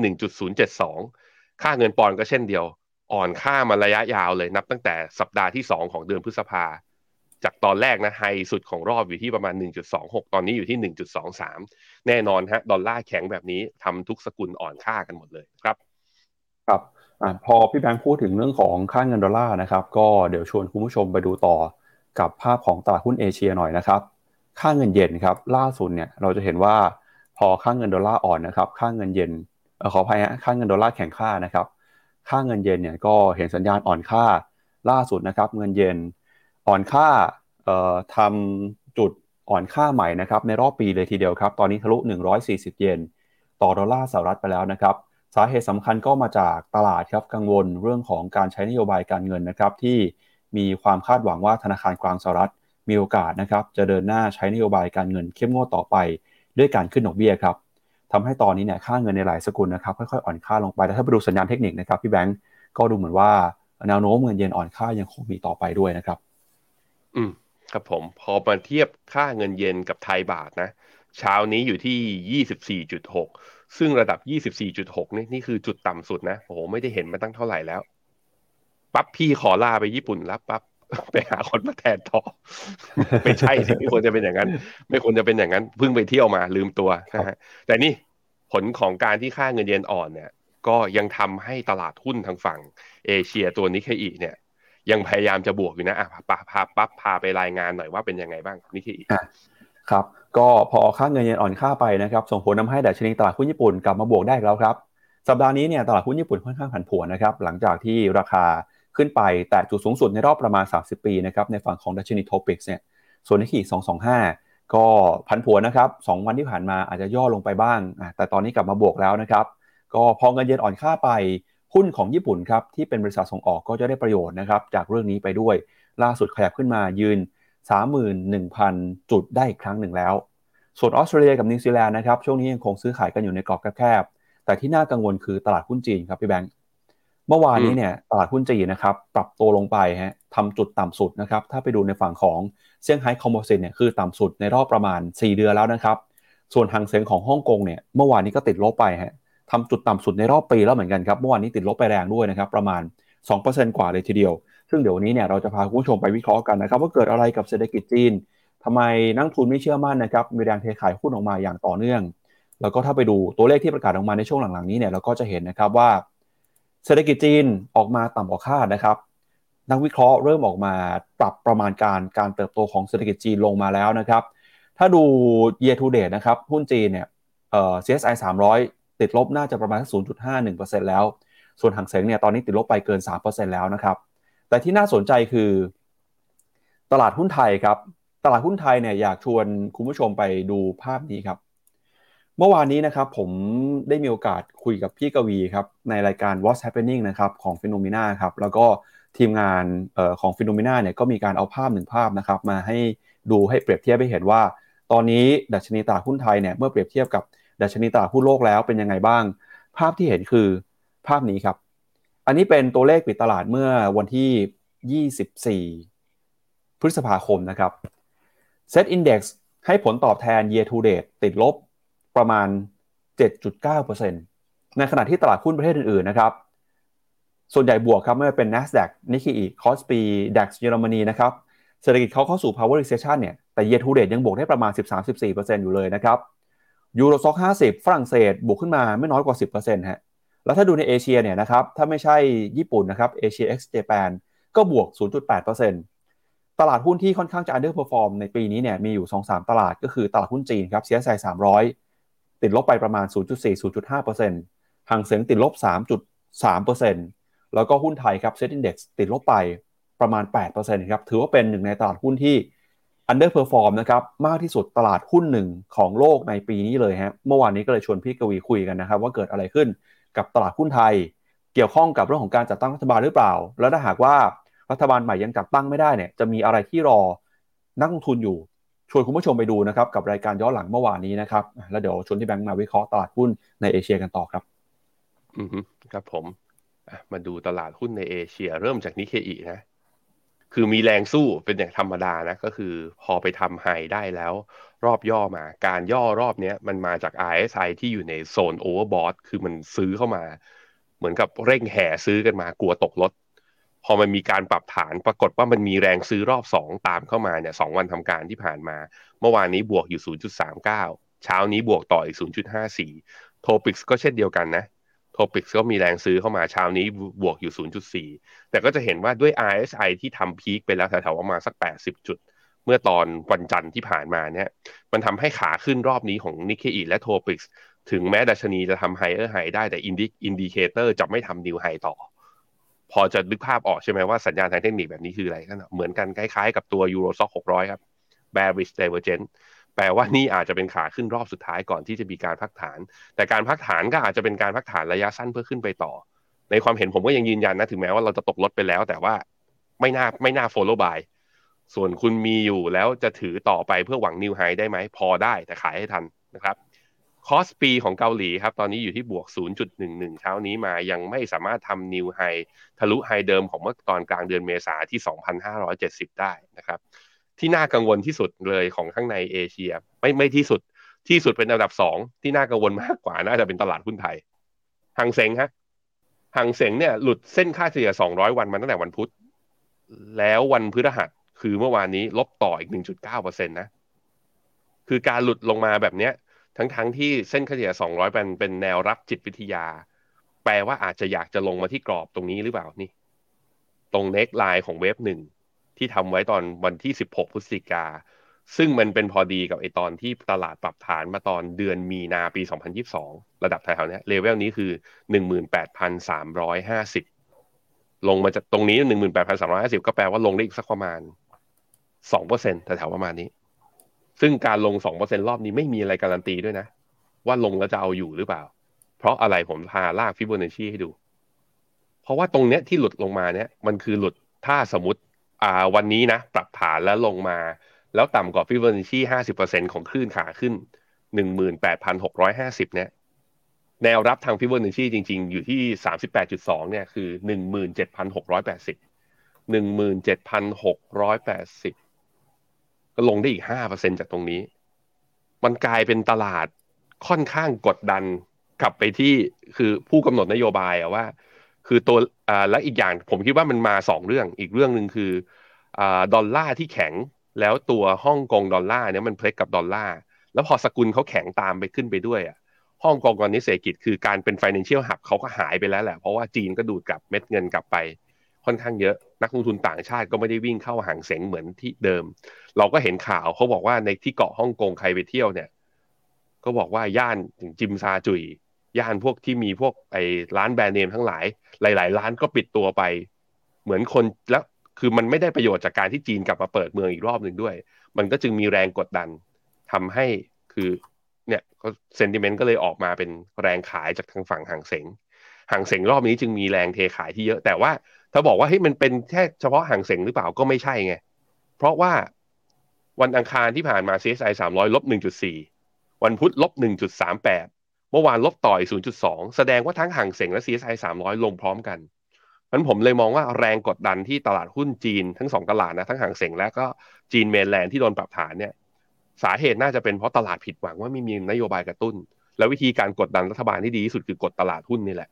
1.072 ค่าเงินปอนด์ก็เช่นเดียว อ่อนค่ามาระยะยาวเลยนับตั้งแต่สัปดาห์ที่ 2 ของเดือนพฤษภา จากตอนแรกนะ highสุดของรอบอยู่ที่ประมาณ 1.26 ตอนนี้อยู่ที่ 1.23 แน่นอนฮะดอลลาร์แข็งแบบนี้ทำทุกสกุลอ่อนค่ากันหมดเลยครับ ครับ อพอพี่แบงค์พูดถึงเรื่องของค่าเงินดอลลาร์นะครับ ก็เดี๋ยวชวนคุณผู้ชมไปดูต่อกับภาพของตลาดหุ้นเอเชียหน่อยนะครับ ค่าเงินเยนครับล่าสุดเนี่ยเราจะเห็นว่าพอค่าเงินดอลลาร์อ่อนนะครับ ค่าเงินเยนขออภัยฮะค่าเงินดอลลาร์แข็งค่านะครับ ค่าเงินเยนเนี่ยก็เห็นสัญญาณอ่อนค่าล่าสุดนะครับ เงินเยนอ่อนค่าทำจุดอ่อนค่าใหม่นะครับในรอบปีเลยทีเดียวครับ ตอนนี้ทะลุ 140 เยน ต่อดอลลาร์สหรัฐไปแล้วนะครับ สาเหตุสำคัญก็มาจากตลาดครับกังวลเรื่องของการใช้นโยบายการเงินนะครับ ที่มีความคาดหวังว่าธนาคารกลางสหรัฐมีโอกาสนะครับจะเดินหน้าใช้นโยบายการเงินเข้มงวดต่อไป ด้วยการขึ้นดอกเบี้ยครับทำให้ตอนนี้เนี่ยค่าเงินในหลายสกุลนะครับค่อยๆอ่อนค่าลงไปแต่ถ้าไปดูสัญญาณเทคนิคนะครับพี่แบงก์ก็ดูเหมือนว่าแนวโน้มเงินเยนอ่อนค่ายังคงมีต่อไปด้วยนะครับ อืมครับผมพอมาเทียบค่าเงินเยนกับไทยบาทนะเช้านี้อยู่ที่24.6 ซึ่งระดับ 24.6 นี่นี่คือจุดต่ำสุดนะโอ้โหไม่ได้เห็นมาตั้งเท่าไหร่แล้วปั๊บพี่ขอลาไปญี่ปุ่นแล้วปั๊บไปหาคนมาแทนต่อ ไม่ใช่สิไม่ควรจะเป็นอย่างนั้น ไม่ควรจะเป็นอย่างนั้นเพิ่งไปเที่ยวมาลืมตัวนะฮะแต่นี่ผลของการที่ค่าเงินเยนอ่อนเนี่ย ก็ยังทำให้ตลาดหุ้นทางฝั่ง เอเชียตัวนิเคอีเนี่ย ยังพยายามจะบวกอยู่นะอะพาพาปั๊บพาไปรายงานหน่อยว่าเป็นยังไงบ้างนิเคอี ครับก็พอค่าเงินเยนอ่อนค่าไปนะครับส่งผลทาให้ดัชนีตลาดหุ้นญี่ปุ่นกลับมาบวกได้แล้วครับสัปดาห์นี้เนี่ยตลาดหุ้นญี่ปุ่นค่อนข้างผันผวนนะครับหลังจากที่ราคาขึ้นไปแต่จุดสูงสุดในรอบประมาณ 30 ปีนะครับในฝั่งของดัชนีโทปิกส์เนี่ยส่วนนิกเกิ225 ก็พันผวนนะครับ2วันที่ผ่านมาอาจจะย่อลงไปบ้าง แต่ตอนนี้กลับมาบวกแล้วนะครับก็พอเงินเยนอ่อนค่าไปหุ้นของญี่ปุ่นครับที่เป็นบริษัทส่งออกก็จะได้ประโยชน์นะครับจากเรื่องนี้ไปด้วยล่าสุดขยับขึ้นมายืน 31,000 จุดได้อีกครั้งหนึ่งแล้ว ส่วนออสเตรเลียกับนิวซีแลนด์นะครับช่วงนี้ยังคงซื้อขายกันอยู่ในกรอบแคบๆแต่ที่น่ากังวลคือตลาดหุ้นจีนครับพี่แบงค์เมื่อวานนี้เนี่ยตลาดหุ้นจีนนะครับปรับตัวลงไปฮะทำจุดต่ำสุดนะครับถ้าไปดูในฝั่งของเซี่ยงไฮ้คอมโพสิตเนี่ยคือต่ำสุดในรอบประมาณ 4 เดือนแล้วนะครับ ส่วนทางเซ็งของฮ่องกงเนี่ยเมื่อวานนี้ก็ติดลบไปฮะทำจุดต่ำสุดในรอบปีแล้วเหมือนกันครับเมื่อวานนี้ติดลบไปแรงด้วยนะครับประมาณ 2%กว่าเลยทีเดียว ซึ่งเดี๋ยวนี้เนี่ยเราจะพาคุณผู้ชมไปวิเคราะห์กันนะครับว่าเกิดอะไรกับเศรษฐกิจจีนทำไมนักทุนไม่เชื่อมั่นนะครับมีแรงเทขายหุ้นออกมาอย่างต่อเนื่อง แล้วก็ถ้าไปดูตัวเลขที่ประกาศออกมาในช่วงหลังๆนี้เนี่ยเราก็จะเห็นนะครับว่า เศรษฐกิจจีนออกมาต่ำกว่าคาดนะครับนักวิเคราะห์เริ่มออกมาปรับประมาณการการเติบโตของเศรษฐกิจจีนลงมาแล้วนะครับ ถ้าดู year to date นะครับหุ้นจีนเนี่ย CSI 300 ติดลบน่าจะประมาณ 0.51%แล้ว ส่วนหางเสงเนี่ยตอนนี้ติดลบไปเกิน 3%แล้วนะครับ แต่ที่น่าสนใจคือ ตลาดหุ้นไทยครับ ตลาดหุ้นไทยเนี่ยอยากชวนคุณผู้ชมไปดูภาพนี้ครับ เมื่อวานนี้นะครับผมได้มีโอกาสคุยกับพี่กวีครับในรายการ What's Happening นะครับของ p h e n o m e n a ครับแล้วก็ทีมงานออของ p h e n o m e n a เนี่ยก็มีการเอาภาพหนึ่งภาพนะครับมาให้ดูให้เปรียบเทียบให้เห็นว่า ตอนนี้ดัชนีตลาดหุ้นไทยเนี่ยเมื่อเปรียบเทียบกับดัชนีตลาดหุ้นโลกแล้วเป็นยังไงบ้าง ภาพที่เห็นคือภาพนี้ครับ อันนี้เป็นตัวเลขปิดตลาดเมื่อวันที่ 24 พฤษภาคมนะครับ Set Index ให้ผลตอบแทน year to date ติดลบประมาณ 7.9%ในขณะที่ตลาดหุ้นประเทศอื่นๆนะครับส่วนใหญ่บวกครับไม่ว่าเป็น NASDAQ Nikkei Kospi DAX เยอรมนีนะครับเศรษฐกิจเขาเข้าสู่ power recession เนี่ยแต่ year to date ยังบวกได้ประมาณ 13-14%อยู่เลยนะครับยูโรซ็อก50 ฝรั่งเศสบวกขึ้นมาไม่น้อยกว่า 10%ฮะ แล้วถ้าดูในเอเชียเนี่ยนะครับถ้าไม่ใช่ญี่ปุ่นนะครับเอเชีย X Japan ก็บวก 0.8%ตลาดหุ้นที่ค่อนข้างจะ underperform ในปีนี้เนี่ยมีอยู่ 2-3 ตลาดก็คือตลาดหุ้นจีนครับ CSI 300 ติดลบไปประมาณ 0.4-0.5%ห่างเสียงติดลบ 3.3%แล้วก็หุ้นไทยครับ Set Index ติดลบไปประมาณ 8%ครับถือว่าเป็นหนึ่งในตลาดหุ้นที่ underperform นะครับมากที่สุดตลาดหุ้นหนึ่งของโลกในปีนี้เลยฮะเมื่อวานนี้ก็เลยชวนพี่กวีคุยกันนะครับว่าเกิดอะไรขึ้น กับตลาดหุ้นไทย เกี่ยวข้องกับเรื่องของการจัดตั้งรัฐบาลหรือเปล่า แล้วถ้าหากว่ารัฐบาลใหม่ยังจัดตั้งไม่ได้เนี่ยจะมีอะไรที่รอนักลงทุนอยู่ชวนคุณผู้ชมไปดูนะครับกับรายการย้อนหลังเมื่อวานนี้นะครับแล้วเดี๋ยวชวนที่แบงค์มาวิเคราะห์ตลาดหุ้นในเอเชียกันต่อครับ อืมครับผมมาดูตลาดหุ้นในเอเชีย เริ่มจากนิเคอีนะ คือมีแรงสู้เป็นอย่างธรรมดานะ ก็คือพอไปทำไฮได้แล้ว รอบย่อมา การย่อรอบนี้มันมาจาก RSI ที่อยู่ในโซนโอเวอร์บอทคือมันซื้อเข้ามา เหมือนกับเร่งแห่ซื้อกันมากลัวตกรถ พอมันมีการปรับฐานปรากฏว่ามันมีแรงซื้อรอบ 2 ตามเข้ามาเนี่ยสองวันทำการที่ผ่านมา เมื่อวานนี้บวกอยู่ 0.39 เช้านี้บวกต่ออีก 0.54 TOPIX ก็เช่นเดียวกันนะ TOPIX ก็มีแรงซื้อเข้ามาเช้านี้บวกอยู่ 0.4 แต่ก็จะเห็นว่าด้วย RSI ที่ทำ peak ไปแล้วแถวๆประมาณสัก 80 จุด เมื่อตอนวันจันทร์ที่ผ่านมาเนี่ย มันทำให้ขาขึ้นรอบนี้ของนิกเกอีและ TOPIX ถึงแม้ดัชนีจะทำ higher high ได้แต่ indi indicator จะไม่ทำ new high ต่อ พอจะนึกภาพออกใช่ไหมว่าสัญญาณทางเทคนิคแบบนี้คืออะไรกันเหมือนกันคล้ายๆกับตัว Euro Stoxx หกร้อยครับ bearish divergence แปลว่านี่อาจจะเป็นขาขึ้นรอบสุดท้ายก่อนที่จะมีการพักฐาน แต่การพักฐานก็อาจจะเป็นการพักฐานระยะสั้นเพื่อขึ้นไปต่อ ในความเห็นผมก็ยังยืนยันนะถึงแม้ว่าเราจะตกรถไปแล้ว แต่ว่าไม่น่าไม่น่า follow buy ส่วนคุณมีอยู่แล้วจะถือต่อไปเพื่อหวัง new high ได้ไหมพอได้แต่ขายให้ทันนะครับ KOSPI ของเกาหลีครับ ตอนนี้อยู่ที่บวก 0.11 เช้านี้มายังไม่สามารถทำนิวไฮทะลุไฮเดิมของเมื่อตอนกลางเดือนเมษาที่ 2,570 ได้นะครับ ที่น่ากังวลที่สุดเลยของข้างในเอเชีย ไม่ไม่ที่สุดที่สุดเป็นอันดับสองที่น่ากังวลมากกว่าน่าจะเป็นตลาดหุ้นไทยหังเสงฮะหังเสงเนี่ยหลุดเส้นค่าเฉลี่ย 200 วันมาตั้งแต่วันพุธ แล้ววันพฤหัสคือเมื่อวานนี้ลบต่ออีก 1.9%นะ คือการหลุดลงมาแบบเนี้ย ทั้งๆทที่เส้นค่าเฉลี่ย 200 เป็นเป็นแนวรับจิตวิทยา แปลว่าอาจจะอยากจะลงมาที่กรอบตรงนี้หรือเปล่านี่ ตรงเน็กไลน์ของเวฟหนึ่ง ที่ทำไว้ตอนวันที่ 16 พฤศจิกา ซึ่งมันเป็นพอดีกับไอตอนที่ตลาดปรับฐานมาตอนเดือนมีนาปี 2022 ระดับแถวๆนี้เลเวลนี้คือ 18,350 ลงมาจากตรงนี้ 18,350 ก็แปลว่าลงได้อีกสักประมาณ 2%แถวๆประมาณนี้ ซึ่งการลง 2%รอบนี้ไม่มีอะไรการันตีด้วยนะ ว่าลงแล้วจะเอาอยู่หรือเปล่า เพราะอะไรผมพาลากฟิโบนัชชีให้ดู เพราะว่าตรงเนี้ยที่หลุดลงมาเนี้ยมันคือหลุดถ้าสมมติ อ่าวันนี้นะ ปรับฐานแล้วลงมา แล้วต่ำกว่าฟิโบอร์นัชชีห้าสิบเปอร์เซ็นของคลื่นขาขึ้นหนึ่งหมื่นแปดพันหกร้อยห้าสิบเนี่ยแนวรับทางฟิโบอร์นัชชีจริง ๆ อยู่ที่สามสิบแปดจุดสองเนี่ยคือหนึ่งหมื่นเจ็ดพันหกร้อยแปดสิบหนึ่งหมื่นเจ็ดพันหกร้อยแปดสิบก็ลงได้อีกห้าเปอร์เซ็นจากตรงนี้ มันกลายเป็นตลาดค่อนข้างกดดันกลับไปที่คือผู้กำหนดนโยบายอะว่า คือตัวอ่าและอีกอย่างผมคิดว่ามันมาสองเรื่องอีกเรื่องหนึ่งคืออ่าดอลลาร์ที่แข็งแล้วตัวฮ่องกงดอลลาร์เนี่ยมัน peg กับดอลลาร์แล้วพอสกุลเขาแข็งตามไปขึ้นไปด้วยอะฮ่องกงตอนนี้เศรษฐกิจคือการเป็น financial hub เขาก็หายไปแล้วแหละ เพราะว่าจีนก็ดูดกลับเม็ดเงินกลับไปค่อนข้างเยอะ นักลงทุนต่างชาติก็ไม่ได้วิ่งเข้าหางเสงเหมือนที่เดิม เราก็เห็นข่าวเขาบอกว่าในที่เกาะฮ่องกงใครไปเที่ยวเนี่ย ก็บอกว่าย่านจิมซาจุย ย่านพวกที่มีพวกไอ้ร้านแบรนด์เนมทั้งหลาย หลาย ๆ ร้านก็ปิดตัวไป เหมือนคนแล้วคือมันไม่ได้ประโยชน์จากการที่จีนกลับมาเปิดเมืองอีกรอบหนึ่งด้วย มันก็จึงมีแรงกดดันทำให้คือเนี่ยเซนติเมนต์ก็เลยออกมาเป็นแรงขายจากทางฝั่งหางเสงหางเสงรอบนี้จึงมีแรงเทขายที่เยอะ แต่ว่าถ้าบอกว่าเฮ้ยมันเป็นแค่เฉพาะหางเสงหรือเปล่าก็ไม่ใช่ไง เพราะว่าวันอังคารที่ผ่านมา CSI 300ลบ1.4 วันพุธลบ1.38 เมื่อวานลบต่อย 0.2 แสดงว่าทั้งห่างเสงและ CSI 300 ลงพร้อมกันเพราะผมเลยมองว่าแรงกดดันที่ตลาดหุ้นจีนทั้งสองตลาดนะทั้งห่างเสงและก็จีนเมนแลนด์ที่โดนปรับฐานเนี่ยสาเหตุน่าจะเป็นเพราะตลาดผิดหวังว่าไม่มีนโยบายกระตุ้น แล้ววิธีการกดดันรัฐบาลที่ดีที่สุดคือกดตลาดหุ้นนี่แหละ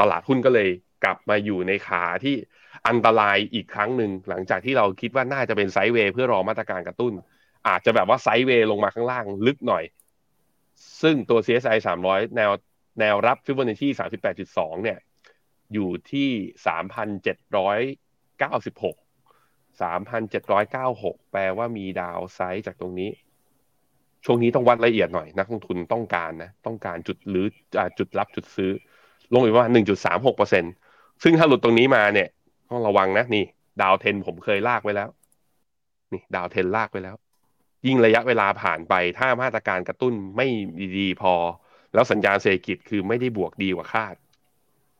ตลาดหุ้นก็เลยกลับมาอยู่ในขาที่อันตรายอีกครั้งหนึ่งหลังจากที่เราคิดว่าน่าจะเป็นไซด์เวย์เพื่อรอมาตรการกระตุ้น อาจจะแบบว่าไซด์เวย์ลงมาข้างล่างลึกหน่อย ซึ่งตัว CSI 300 แนวแนวรับฟิบอนัชชี38.2 เนี่ย อยู่ที่ 3,796 3,796 แปลว่ามีดาวไซด์จากตรงนี้ ช่วงนี้ต้องวัดละเอียดหน่อย นักลงทุนต้องการนะ ต้องการจุดหรือจุดรับจุดซื้อ ลงอีกว่า 1.36เปอร์เซ็นซึ่งถ้าหลุดตรงนี้มาเนี่ย ต้องระวังนะ นี่ ดาวเทนผมเคยลากไว้แล้ว นี่ ดาวเทนลากไว้แล้ว ยิ่งระยะเวลาผ่านไป ถ้ามาตรการกระตุ้นไม่ดีพอ แล้วสัญญาณเศรษฐกิจคือไม่ได้บวกดีกว่าคาด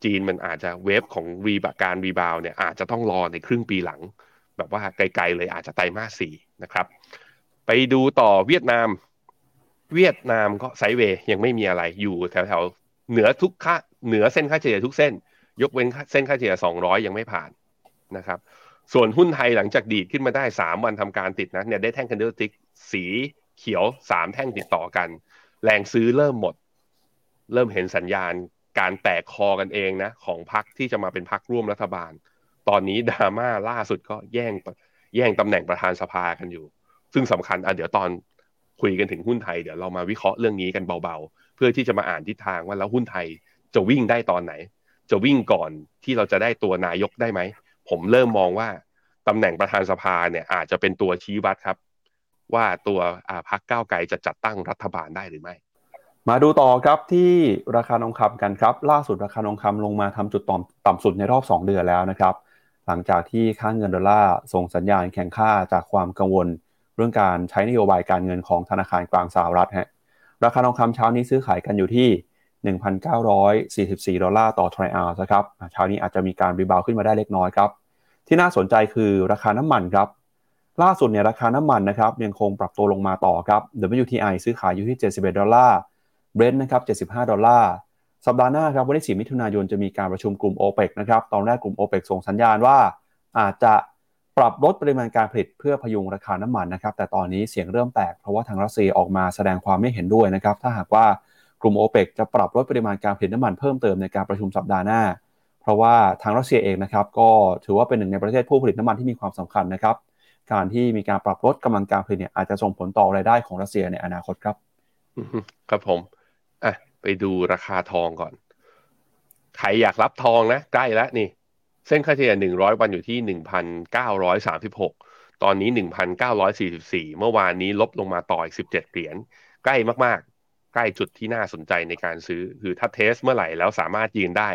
จีนมันอาจจะเวฟของรีบาการรีบาวเนี่ยอาจจะต้องรอในครึ่งปีหลัง แบบว่าไกลๆเลยอาจจะไตรมาสสี่นะครับ ไปดูต่อเวียดนาม เวียดนามก็ไซเวย์ยังไม่มีอะไรอยู่แถวๆเหนือทุกค่าเหนือเส้นค่าเฉลี่ยทุกเส้น ยกเว้นเส้นค่าเฉลี่ย200 ยังไม่ผ่านนะครับ ส่วนหุ้นไทยหลังจากดีดขึ้นมาได้ 3 วันทำการติดนะเนี่ยได้แท่งคันเดลติกสีเขียว 3 แท่งติดต่อกัน แรงซื้อเริ่มหมด เริ่มเห็นสัญญาณการแตกคอกันเองนะ ของพรรคที่จะมาเป็นพรรคร่วมรัฐบาล ตอนนี้ดราม่าล่าสุดก็แย่งแย่งตำแหน่งประธานสภากันอยู่ ซึ่งสำคัญอะเดี๋ยวตอนคุยกันถึงหุ้นไทยเดี๋ยวเรามาวิเคราะห์เรื่องนี้กันเบาๆ เพื่อที่จะมาอ่านทิศทางว่าแล้วหุ้นไทยจะวิ่งได้ตอนไหน จะวิ่งก่อนที่เราจะได้ตัวนายกได้ไหม ผมเริ่มมองว่าตำแหน่งประธานสภาเนี่ยอาจจะเป็นตัวชี้วัดครับ ว่าตัวพรรคก้าวไกลจะจัดตั้งรัฐบาลได้หรือไม่ มาดูต่อครับที่ราคาทองคำกันครับ ล่าสุดราคาทองคำลงมาทำจุดต่ำต่ำสุดในรอบ 2 เดือนแล้วนะครับ หลังจากที่ค่าเงินดอลลาร์ส่งสัญญาณแข็งค่าจากความกังวล เรื่องการใช้นโยบายการเงินของธนาคารกลางสหรัฐฮะราคาทองคำเช้านี้ซื้อขายกันอยู่ที่1,944 ดอลลาร์ต่อทรัลล์นะครับเช้านี้อาจจะมีการรีบาวขึ้นมาได้เล็กน้อยครับ ที่น่าสนใจคือราคาน้ำมันครับ ล่าสุดเนี่ยราคาน้ำมันนะครับยังคงปรับตัวลงมาต่อครับ WTI ซื้อขายอยู่ที่ 71 ดอลลาร์ Brent นะครับ 75 ดอลลาร์ สัปดาห์หน้าครับวันที่ 4 มิถุนายนจะมีการประชุมกลุ่ม OPEC นะครับ ตอนแรกกลุ่ม OPEC ส่งสัญญาณว่าอาจจะปรับลดปริมาณการผลิตเพื่อพยุงราคาน้ำมันนะครับ แต่ตอนนี้เสียงเริ่มแตกเพราะว่าทางรัสเซียออกมาแสดงความไม่เห็นด้วยนะครับ ถ้าหากว่ากลุ่ม o p e ปจะปรับลดปริมาณการผลิตน้ำมันเพิ่มเติมในการประชุมสัปดาห์หน้า เพราะว่าทางรัสเซียเองนะครับก็ถือว่าเป็นหนึ่งในประเทศผู้ผลิตน้ำมันที่มีความสำคัญนะครับ การที่มีการปรับลดกำลังการผลิตเนี่ยอาจจะส่งผลต่อรายได้ของรัสเซียในอนาคตครับครับผมอะไปดูราคาทองก่อน ใครอยากรับทองนะ ใกล้แล้วนี่ เส้นค่าเฉลี่ยหนึ่งร้อยวันอยู่ที่หนึ่งพันเก้าร้อยสามสิบหกตอนนี้หนึ่งพันเก้าร้อยสี่สิบสี่เมื่อวานนี้ลบลงมาต่ออีกสิบเจ็ดเหรียญ ใกล้มากๆ ใกล้จุดที่น่าสนใจในการซื้อ คือถ้าเทสเมื่อไหร่แล้วสามารถยืนได้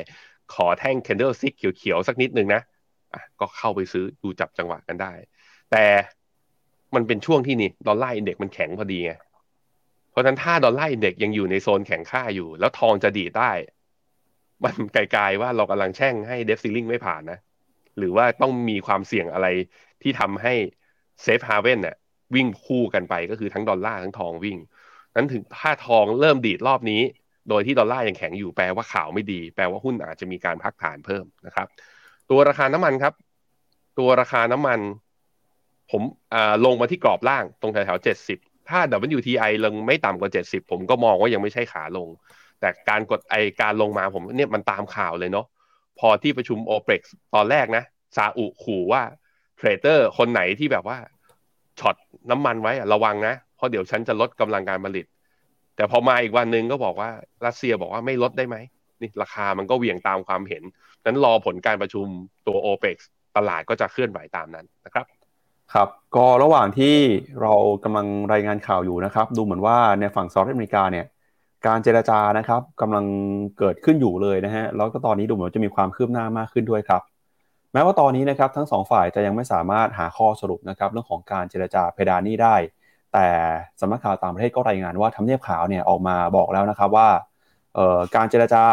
ขอแท่ง candle stick เขียวๆ สักนิดนึงนะะก็เข้าไปซื้อดูจับจังหวะกันได้ แต่มันเป็นช่วงที่นี่ Dollar Index มันแข็งพอดีไงเพราะฉะนั้นถ้า Dollar Index ยังอยู่ในโซนแข็งค่าอยู่ แล้วทองจะดีได้ มันคล้ายๆว่าเรากำลังแช่งให้ debt ceiling ไม่ผ่านนะ หรือว่าต้องมีความเสี่ยงอะไรที่ทำให้ safe haven เนี่ยวิ่งคู่กันไปก็คือทั้งดอลลาร์ทั้งทองวิ่งนั้นถึงถ้าทองเริ่มดีดรอบนี้ โดยที่ดอลลาร์ยังแข็งอยู่แปลว่าข่าวไม่ดี แปลว่าหุ้นอาจจะมีการพักฐานเพิ่มนะครับ ตัวราคาน้ำมันครับ ตัวราคาน้ำมัน ผมลงมาที่กรอบล่างตรงแถวๆเจ็ดสิบถ้า WTI ลงไม่ต่ำกว่าเจ็ดสิบผมก็มองว่ายังไม่ใช่ขาลง แต่การกดไอการลงมาผมเนี่ยมันตามข่าวเลยเนาะพอที่ประชุมโอเปกตอนแรกนะซาอุขู่ว่าเทรดเดอร์คนไหนที่แบบว่าช็อตน้ำมันไว้ระวังนะ เพราะเดี๋ยวฉันจะลดกำลังการผลิต แต่พอมาอีกวันหนึ่งก็บอกว่ารัสเซียบอกว่าไม่ลดได้ไหมนี่ราคามันก็เหวี่ยงตามความเห็น นั้นรอผลการประชุมตัวโอเปกตลาดก็จะเคลื่อนไหวตามนั้นนะครับครับก็ระหว่างที่เรากำลังรายงานข่าวอยู่นะครับ ดูเหมือนว่าในฝั่งสหรัฐอเมริกาเนี่ยการเจรจานะครับกำลังเกิดขึ้นอยู่เลยนะฮะแล้วก็ตอนนี้ดูเหมือนจะมีความคืบหน้ามากขึ้นด้วยครับ แม้ว่าตอนนี้นะครับทั้งสองฝ่ายจะยังไม่สามารถหาข้อสรุปนะครับเรื่องของการเจรจาเพดานนี้ได้ แต่สำนักข่าวต่างประเทศก็รายงานว่าทำเนียบขาวเนี่ยออกมาบอกแล้วนะครับว่าการเจรจา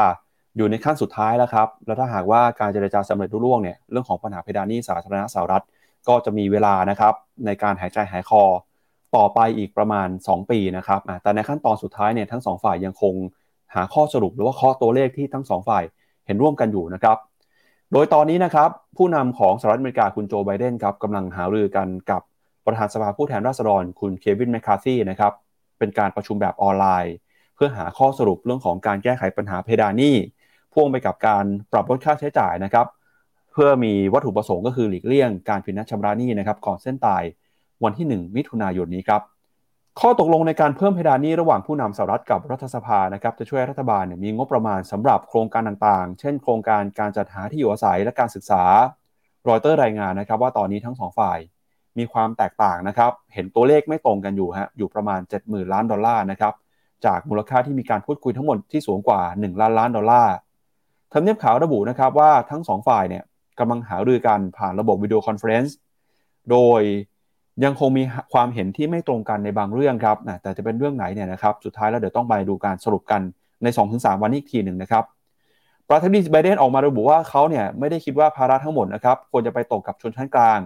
อยู่ในขั้นสุดท้ายแล้วครับ แล้วถ้าหากว่าการเจรจาสำเร็จรุ่วงเนี่ย เรื่องของปัญหาเพดานนี้สาธารณสหรัฐ ก็จะมีเวลานะครับในการหายใจหายคอ ต่อไปอีกประมาณ 2 ปีนะครับ แต่ในขั้นตอนสุดท้ายเนี่ยทั้ง 2 ฝ่ายยังคงหาข้อสรุปหรือว่าข้อตัวเลขที่ทั้ง 2 ฝ่ายเห็นร่วมกันอยู่นะครับ โดยตอนนี้นะครับผู้นำของสหรัฐอเมริกาคุณโจไบเดนครับกำลังหารือกันกับ ประธานสภาผู้แทนราษฎรคุณเควินแมคคาซี่นะครับเป็นการประชุมแบบออนไลน์ เพื่อหาข้อสรุปเรื่องของการแก้ไขปัญหาเพดานหนี้พ่วงไปกับการปรับลดค่าใช้จ่ายนะครับ เพื่อมีวัตถุประสงค์ก็คือหลีกเลี่ยงการผิดนัดชำระหนี้นะครับก่อนเส้นตายวันที่ 1 มิถุนายนนี้ครับข้อตกลงในการเพิ่มเพดานหนี้ระหว่างผู้นำสหรัฐกับรัฐสภานะครับจะช่วยรัฐบาลมีงบประมาณสำหรับโครงการต่างๆ เช่น โครงการการจัดหาที่อยู่อาศัยและการศึกษารอยเตอร์รายงานนะครับว่าตอนนี้ทั้งสองฝ่าย มีความแตกต่างนะครับ เห็นตัวเลขไม่ตรงกันอยู่ฮะอยู่ประมาณ 70,000 ล้านดอลลาร์นะครับจากมูลค่าที่มีการพูดคุยทั้งหมดที่สูงกว่า 1 ล้านล้านดอลลาร์ทำเนียบขาวระบุนะครับว่าทั้งสองฝ่ายเนี่ยกำลังหารือกันผ่านระบบ video conference โดยยังคงมีความเห็นที่ไม่ตรงกันในบางเรื่องครับแต่จะเป็นเรื่องไหนเนี่ยนะครับสุดท้ายแล้วเดี๋ยวต้องไปดูการสรุปกันใน 2-3 วันนี้อีกทีหนึ่งนะครับประธานาธิบดีไบเดนออกมาระบุว่าเขาเนี่ยไม่ได้คิดว่าภาระทั้งหมดนะครับควรจะไปตกกับชนชั้นกลาง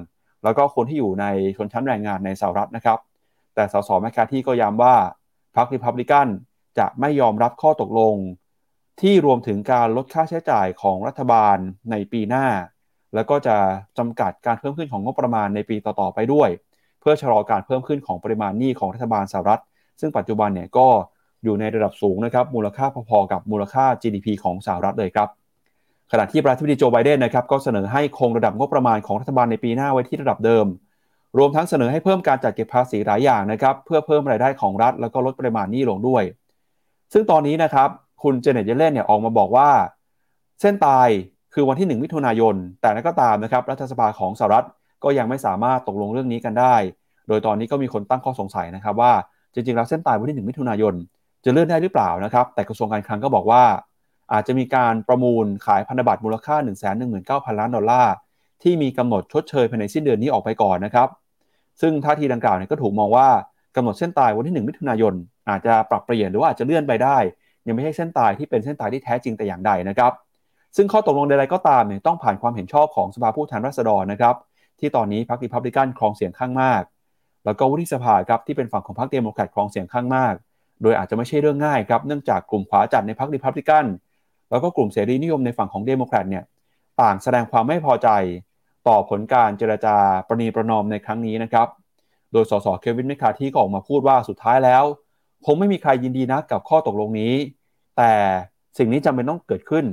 แล้วก็คนที่อยู่ในชนชั้นแรงงานในสหรัฐนะครับ แต่สสแมคคาที่ก็ย้ำว่าพรรคริพับลิกันจะไม่ยอมรับข้อตกลง ที่รวมถึงการลดค่าใช้จ่ายของรัฐบาลในปีหน้า แล้วก็จะจำกัดการเพิ่มขึ้นของงบประมาณในปีต่อๆไปด้วย เพื่อชะลอการเพิ่มขึ้นของปริมาณหนี้ของรัฐบาลสหรัฐ ซึ่งปัจจุบันเนี่ยก็อยู่ในระดับสูงนะครับมูลค่าพอๆกับมูลค่า GDP ของสหรัฐเลยครับ ขณะที่ประธานาธิบดีโจไบเดนนะครับก็เสนอให้คงระดับงบประมาณของรัฐบาลในปีหน้าไว้ที่ระดับเดิม รวมทั้งเสนอให้เพิ่มการจัดเก็บภาษีหลายอย่างนะครับเพื่อเพิ่มรายได้ของรัฐแล้วก็ลดปริมาณหนี้ลงด้วย ซึ่งตอนนี้นะครับคุณเจเน็ตเยเลนเนี่ยออกมาบอกว่า เส้นตายคือวันที่ 1 มิถุนายน แต่นั้นก็ตามนะครับรัฐสภาของสหรัฐก็ยังไม่สามารถตกลงเรื่องนี้กันได้ โดยตอนนี้ก็มีคนตั้งข้อสงสัยนะครับว่าจริงๆแล้วเส้นตายวันที่ 1 มิถุนายน จะเลื่อนได้หรือเปล่านะครับ แต่กระทรวงการคลังก็บอกว่า อาจจะมีการประมูลขายพันธบัตรมูลค่า 1 1 9 0 0 0 ล้านดอลลาร์ ที่มีกำหนดชดเชยภายในสิ้นเดือนนี้ออกไปก่อนนะครับ ซึ่งท่าทีดังกล่าวเนี่ยก็ถูกมองว่ากำหนดเส้นตายวันที่ 1 มิถุนายน อาจจะปรับเปลี่ยนหรือว่าอาจจะเลื่อนไปได้ ยังไม่ใช่เส้นตายที่เป็นเส้นตายที่แท้จริงแต่อย่างใดนะครับ ซึ่งข้อตกลงใดๆก็ตามเนี่ยต้องผ่านความเห็นชอบของสภาผู้แทนราษฎรนะครับที่ตอนนี้พรรครีพับลิกันครองเสียงข้างมาก แล้วก็วุฒิสภาครับที่เป็นฝั่งของพรรคเดโมแครตครองเสียงข้างมาก โดยอาจจะไม่ใช่เรื่องง่ายครับเนื่องจากกลุ่มขวาจัดในพรรครีพับลิกัน แล้วก็กลุ่มเสรีนิยมในฝั่งของเดโมแครตเนี่ยต่างแสดงความไม่พอใจต่อผลการเจรจาประนีประนอมในครั้งนี้นะครับ โดยสสเควินแมคคาร์ธีก็ออกมาพูดว่าสุดท้ายแล้ว คงไม่มีใครยินดีนะกับข้อตกลงนี้ แต่สิ่งนี้จำเป็นต้องเกิดขึ้น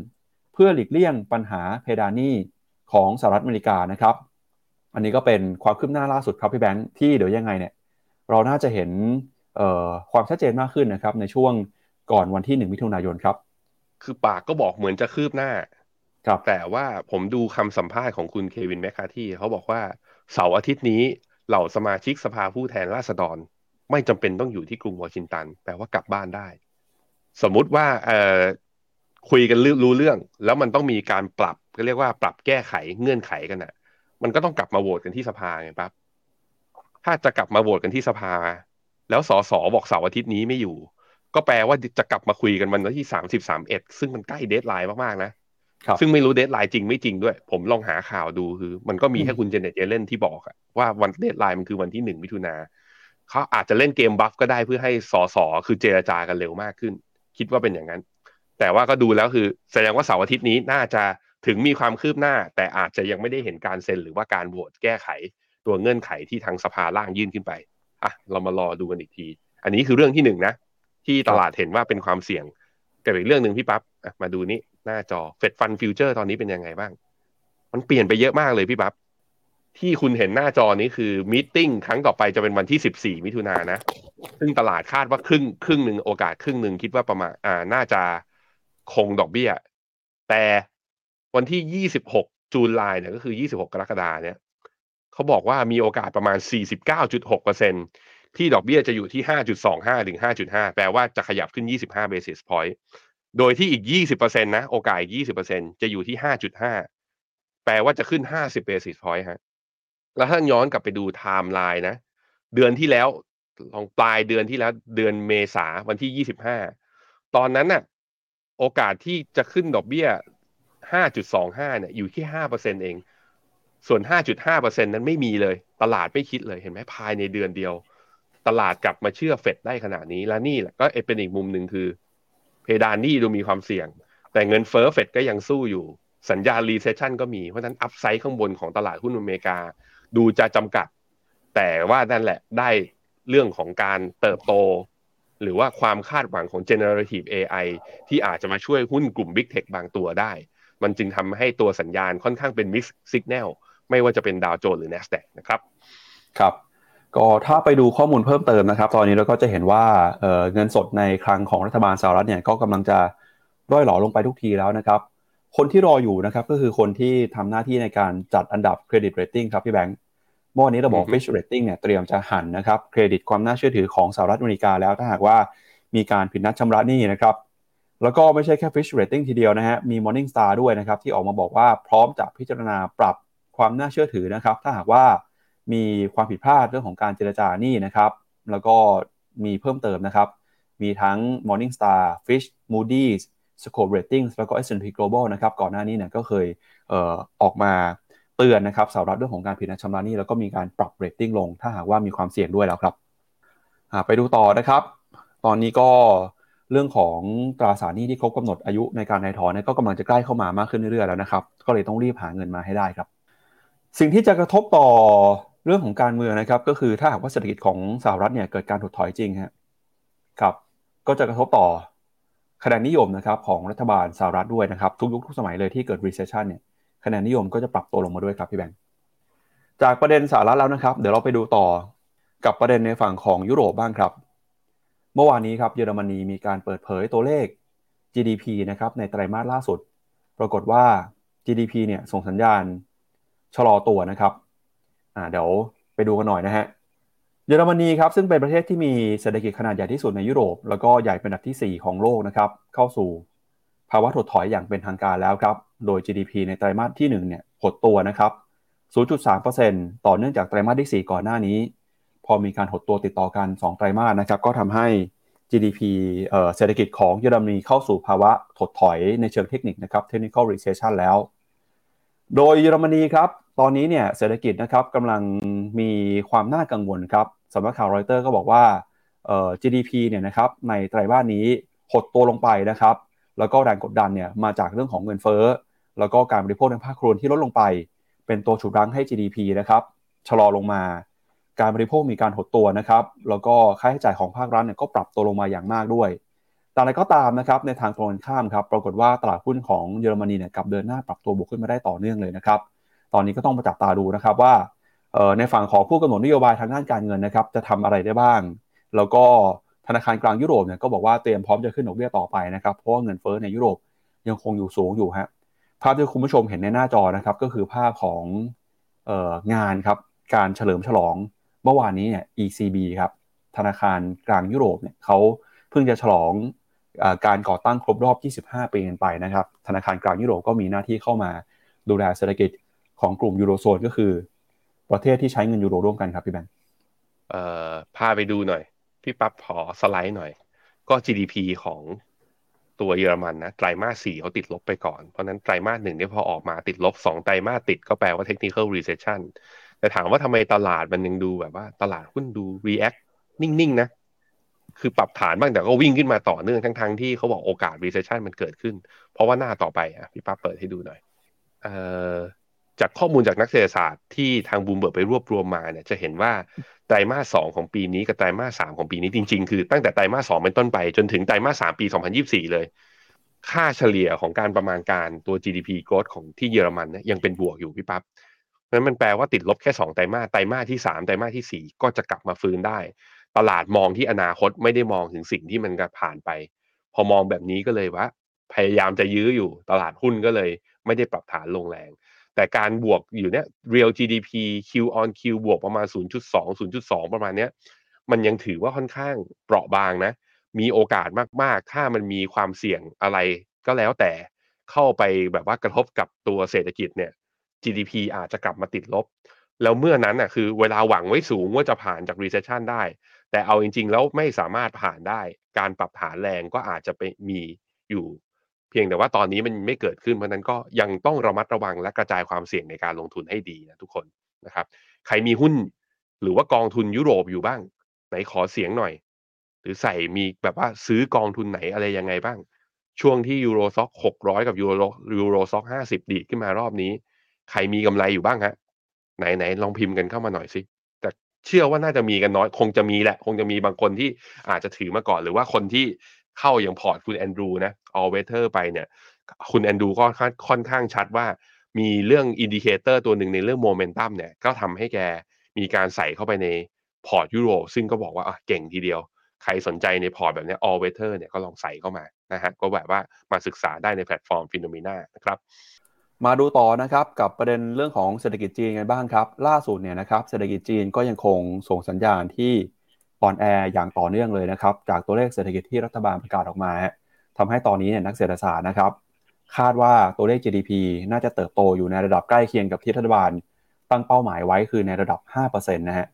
เพื่อหลีกเลี่ยงปัญหาเพดานนี้ของสหรัฐอเมริกานะครับ อันนี้ก็เป็นความคืบหน้าล่าสุดครับพี่แบงค์ที่เดี๋ยวยังไงเนี่ยเราน่าจะเห็นความชัดเจนมากขึ้นนะครับในช่วงก่อนวันที่ 1 มิถุนายนครับ คือปากก็บอกเหมือนจะคืบหน้า ครับ แต่ว่าผมดูคำสัมภาษณ์ของคุณเควินแมคคาที่เขาบอกว่าเสาร์อาทิตย์นี้เหล่าสมาชิกสภาผู้แทนราษฎร ไม่จำเป็นต้องอยู่ที่กรุงวอชิงตัน แปลว่ากลับบ้านได้ สมมุติว่าเอ่อคุยกันรู้เรื่อง แล้วมันต้องมีการปรับก็เรียกว่าปรับแก้ไขเงื่อนไขกันอะ มันก็ต้องกลับมาโหวตกันที่สภาไงปั๊บถ้าจะกลับมาโหวตกันที่สภา แล้วสสบอกเสาร์อาทิตย์นี้ไม่อยู่ ก็แปลว่าจะกลับมาคุยกันวันที่สามสิบสามเอ็ดซึ่งมันใกล้ deadline มากๆนะครับซึ่งไม่รู้ deadline จริงไม่จริงด้วย ผมลองหาข่าวดูคือ มันก็มีแค่อืมคุณเจเน็ตเยเลนที่บอกอะว่าวัน deadline มันคือวันที่หนึ่งมิถุนาเขาอาจจะเล่นเกมบัฟก็ได้เพื่อให้สอสอคือเจรจากันเร็วมากขึ้น คิดว่าเป็นอย่างนั้น แต่ว่าก็ดูแล้วคือ แสดงว่าเสาร์อาทิตย์นี้น่าจะถึงมีความคืบหน้า แต่อาจจะยังไม่ได้เห็นการเซ็นหรือว่าการโหวตแก้ไข ตัวเงื่อนไขที่ทางสภาล่างยื่นขึ้นไปอะเรามารอดูกันอีกที อันนี้คือเรื่องที่หนึ่งนะ ที่ตลาดเห็นว่าเป็นความเสี่ยงกับอีกเรื่องหนึ่งพี่ปั๊บมาดูนี่หน้าจอ Fed Fund Futures ตอนนี้เป็นยังไงบ้าง มันเปลี่ยนไปเยอะมากเลยพี่ปั๊บที่คุณเห็นหน้าจอนี้คือมีตติ้งครั้งต่อไปจะเป็นวันที่สิบสี่มิถุนายนนะ ซึ่งตลาดคาดว่าครึ่งครึ่งหนึ่งโอกาสครึ่งหนึ่งคิดว่าประมาณอ่าน่าจะคงดอกเบี้ย แต่วันที่ยี่สิบหกจูนไลน์เนี่ยก็คือยี่สิบหกกรกฎาเนี่ยเขาบอกว่ามีโอกาสประมาณสี่สิบเที่ดอกเบี้ยจะอยู่ที่ห้าจุดสองห้าถึงห้าจุดห้าแปลว่าจะขยับขึ้นยี่สิบห้า basis point โดยที่อีกยี่สิบเปอร์เซ็นตนะ โอกาสอีกยี่สิบเปอร์เซ็นจะอยู่ที่ห้าจุดห้าแปลว่าจะขึ้นห้าสิบ basis point ฮะ แล้วถ้าย้อนกลับไปดูไทม์ไลน์นะ เดือนที่แล้วลองปลายเดือนที่แล้ว เดือนเมษาวันที่ยี่สิบห้าตอนนั้นน่ะ โอกาสที่จะขึ้นดอกเบี้ยห้าจุดสองห้าเนี่ย อยู่ที่ห้าเปอร์เซ็นเอง ส่วนห้าจุดห้าเปอร์เซ็นนั้นไม่มีเลย ตลาดไม่คิดเลย เห็นไหมภายในเดือนเดียว ตลาดกลับมาเชื่อเฟดได้ขนาดนี้ แล้วนี่แหละก็เป็นอีกมุมหนึ่งคือ เพดานหนี้ดูมีความเสี่ยง แต่เงินเฟ้อเฟดก็ยังสู้อยู่ สัญญาณ recession ก็มี เพราะฉะนั้น upside ข้างบนของตลาดหุ้นอเมริกา ดูจะจำกัด แต่ว่านั่นแหละได้เรื่องของการเติบโต หรือว่าความคาดหวังของ generative AI ที่อาจจะมาช่วยหุ้นกลุ่ม Big Tech บางตัวได้ มันจึงทำให้ตัวสัญญาณค่อนข้างเป็น mixed signal ไม่ว่าจะเป็นดาวโจนส์หรือ NASDAQ นะครับ ครับ ก็ถ้าไปดูข้อมูลเพิ่มเติมนะครับ ตอนนี้เราก็จะเห็นว่าเอ่อเงินสดในคลังของรัฐบาลสหรัฐเนี่ยก็กำลังจะร่อยหรอลงไปทุกทีแล้วนะครับ คนที่รออยู่นะครับก็คือคนที่ทำหน้าที่ในการจัดอันดับ credit rating ครับพี่แบงค์เมื่อวานนี้เราบอกอือฮึ Fitch Rating เนี่ยเตรียมจะหั่นนะครับเครดิตความน่าเชื่อถือของสหรัฐอเมริกาแล้วถ้าหากว่ามีการผิดนัดชำระหนี้นะครับแล้วก็ไม่ใช่แค่ Fitch Rating ทีเดียวนะฮะมี Morningstar ด้วยนะครับที่ออกมาบอกว่าพร้อมจะพิจารณาปรับความน่าเชื่อถือนะครับ ถ้าหากว่า มีความผิดพลาดเรื่องของการเจรจาหนี้นะครับ แล้วก็มีเพิ่มเติมนะครับ มีทั้ง Morning Star Fitch Moody's Scope Ratings แล้วก็ S&P Global นะครับ ก่อนหน้านี้เนี่ยก็เคยเออออกมาเตือนนะครับสำหรับเรื่องของการผิดนัดชำระหนี้แล้วก็มีการปรับ rating ลง ถ้าหากว่ามีความเสี่ยงด้วยแล้วครับไปดูต่อนะครับ ตอนนี้ก็เรื่องของตราสารหนี้ที่ครบกำหนดอายุในการถ่ายถอนก็กำลังจะใกล้เข้ามามากขึ้นเรื่อยๆแล้วนะครับ ก็เลยต้องรีบหาเงินมาให้ได้ครับ สิ่งที่จะกระทบต่อ เรื่องของการเมืองนะครับ ก็คือถ้าหากว่าเศรษฐกิจของสหรัฐเนี่ยเกิดการถดถอยจริงฮะครับก็จะกระทบต่อคะแนนนิยมนะครับของรัฐบาลสหรัฐด้วยนะครับ ทุกยุคทุกสมัยเลยที่เกิด recession เนี่ยคะแนนนิยมก็จะปรับตัวลงมาด้วยครับพี่แบงค์จากประเด็นสหรัฐแล้วนะครับ เดี๋ยวเราไปดูต่อกับประเด็นในฝั่งของยุโรปบ้างครับ เมื่อวานนี้ครับเยอรมนีมีการเปิดเผยตัวเลข GDP นะครับในไตรมาสล่าสุด ปรากฏว่า GDP เนี่ยส่งสัญญาณชะลอตัวนะครับ อ่าเดี๋ยวไปดูกันหน่อยนะฮะเยอรมนีครับซึ่งเป็นประเทศที่มีเศรษฐกิจขนาดใหญ่ที่สุดในยุโรป แล้วก็ใหญ่เป็นอันดับที่ 4 ของโลกนะครับเข้าสู่ภาวะถดถอยอย่างเป็นทางการแล้วครับโดย GDP ในไตรมาสที่1เนี่ยหดตัวนะครับ 0.3%ต่อเนื่องจากไตรมาสที่ 4 ก่อนหน้านี้ พอมีการหดตัวติดต่อกัน 2 ไตรมาสนะครับก็ทำให้ GDP เศรษฐกิจของเยอรมนีเข้าสู่ภาวะถดถอยในเชิงเทคนิคนะครับ technical recession แล้ว โดยเยอรมนีครับ ตอนนี้เนี่ยเศรษฐกิจนะครับกำลังมีความน่ากังวลครับสำนักข่าวรอยเตอร์ก็บอกว่าเอ่อ GDP เนี่ยนะครับในไตรมาสนี้หดตัวลงไปนะครับ แล้วก็แรงกดดันเนี่ยมาจากเรื่องของเงินเฟ้อ แล้วก็การบริโภคในภาคครัวที่ลดลงไป เป็นตัวฉุดรั้งให้ GDP นะครับชะลอลงมา การบริโภคมีการหดตัวนะครับ แล้วก็ค่าใช้จ่ายของภาครัฐเนี่ยก็ปรับตัวลงมาอย่างมากด้วย แต่อะไรก็ตามนะครับในทางตรงกันข้ามครับปรากฏว่าตลาดหุ้นของเยอรมนีเนี่ยกลับเดินหน้าปรับตัวบวกขึ้นมาได้ต่อเนื่องเลยนะครับ ตอนนี้ก็ต้องมาจับตาดูนะครับว่าในฝั่งของผู้กำหนดนโยบายทางด้านการเงินนะครับจะทำอะไรได้บ้าง แล้วก็ธนาคารกลางยุโรปเนี่ยก็บอกว่าเตรียมพร้อมจะขึ้นดอกเบี้ยต่อไปนะครับเพราะว่าเงินเฟ้อในยุโรปยังคงอยู่สูงอยู่ฮะภาพที่คุณผู้ชมเห็นในหน้าจอนะครับก็คือภาพของอองานครับการเฉลิมฉลองเมื่อวานนี้เนี่ย ECB ครับธนาคารกลางยุโรปเนี่ยเขาเพิ่งจะฉลอง การก่อตั้งครบรอบ 25 ปีกันไปนะครับธนาคารกลางยุโรปก็มีหน้าที่เข้ามาดูแลเศรษฐกิจของกลุ่มยูโรโซนก็คือ ประเทศที่ใช้เงินยูโรร่วมกันครับพี่แบงค์เอ่อพาไปดูหน่อย พี่ปั๊บขอสไลด์หน่อย ก็ GDP ของตัวเยอรมันนะไตรมาสสี่เขาติดลบไปก่อน เพราะนั้นไตรมาสหนึ่งเนี่ยพอออกมาติดลบสองไตรมาสติดก็แปลว่า technical recession แต่ถามว่าทำไมตลาดมันยังดูแบบว่า ตลาดหุ้นดู react นิ่งๆนะ คือปรับฐานบ้างแต่ก็วิ่งขึ้นมาต่อเนื่องทั้งๆที่เขาบอกโอกาส recession มันเกิดขึ้น เพราะว่าหน้าต่อไปอะพี่ป้าเปิดให้ดูหน่อยเอ่อจากข้อมูลจากนักเศรษฐศาสตร์ที่ทางบูมเบิร์กไปรวบรวมมาเนี่ยจะเห็นว่าไตรมาสสองของปีนี้กับไตรมาสสามของปีนี้จริง ๆ คือตั้งแต่ไตรมาสสองเป็นต้นไป จนถึงไตรมาสสามปีสองพันยิบสี่เลย ค่าเฉลี่ยของการประมาณการตัว GDP growth ของที่เยอรมันเนี่ยยังเป็นบวกอยู่พี่ปับ๊บนั้นมันแปลว่าติดลบแค่สองไตรมาสไตรมาสที่สามไตรมาสที่สี่ก็จะกลับมาฟื้นได้ ตลาดมองที่อนาคตไม่ได้มองถึงสิ่งที่มันผ่านไป พอมองแบบนี้ก็เลยว่า พยายามจะยื้ออยู่ตลาดหุ้นก็เลย ไม่ได้ปรับฐานลงแรง แต่การบวกอยู่เนี้ย real GDP Q on Q บวกประมาณ 0.2 0.2 ประมาณเนี้ยมันยังถือว่าค่อนข้างเปราะบางนะ มีโอกาสมาก ๆ ถ้ามันมีความเสี่ยงอะไรก็แล้วแต่เข้าไปแบบว่ากระทบกับตัวเศรษฐกิจเนี่ย GDP อาจจะกลับมาติดลบ แล้วเมื่อนั้นน่ะคือเวลาหวังไว้สูงว่าจะผ่านจาก recession ได้ แต่เอาจริง ๆ แล้วไม่สามารถผ่านได้ การปรับฐานแรงก็อาจจะไปมีอยู่ เพียงแต่ว่าตอนนี้มันไม่เกิดขึ้นเพราะนั้นก็ยังต้องระมัดระวังและกระจายความเสี่ยงในการลงทุนให้ดีนะทุกคนนะครับ ใครมีหุ้นหรือว่ากองทุนยุโรปอยู่บ้าง ไหนขอเสียงหน่อย หรือใส่มีแบบว่าซื้อกองทุนไหนอะไรยังไงบ้าง ช่วงที่ Euro Stoxx หกร้อยกับ Euro Euro Stoxx ห้าสิบดีดขึ้นมารอบนี้ ใครมีกำไรอยู่บ้างฮะไหนไหนลองพิมพ์กันเข้ามาหน่อยสิ เชื่อว่าน่าจะมีกันน้อย คงจะมีแหละ คงจะมีบางคนที่อาจจะถือมาก่อน หรือว่าคนที่เข้าอย่างพอร์ตคุณแอนดรูนะ all weather ไปเนี่ย คุณแอนดรูก็ค่อนข้างชัดว่ามีเรื่อง indicator ตัวหนึ่งในเรื่องโมเมนตัมเนี่ย ก็ทำให้แกมีการใส่เข้าไปในพอร์ตยุโรซึ่งก็บอกว่าเก่งทีเดียว ใครสนใจในพอร์ตแบบนี้ all weather เนี่ยก็ลองใส่เข้ามานะฮะก็แบบว่ามาศึกษาได้ในแพลตฟอร์ม FINNOMENA นะครับ มาดูต่อนะครับกับประเด็นเรื่องของเศรษฐกิจจีนกันบ้างครับ ล่าสุดเนี่ยนะครับเศรษฐกิจจีนก็ยังคงส่งสัญญาณที่อ่อนแออย่างต่อเนื่องเลยนะครับจากตัวเลขเศรษฐกิจที่รัฐบาลประกาศออกมาทำให้ตอนนี้เนี่ยนักเศรษฐศาสตร์นะครับ คาดว่าตัวเลข GDP น่าจะเติบโตอยู่ในระดับใกล้เคียงกับที่รัฐบาลตั้งเป้าหมายไว้คือในระดับ 5%นะฮะ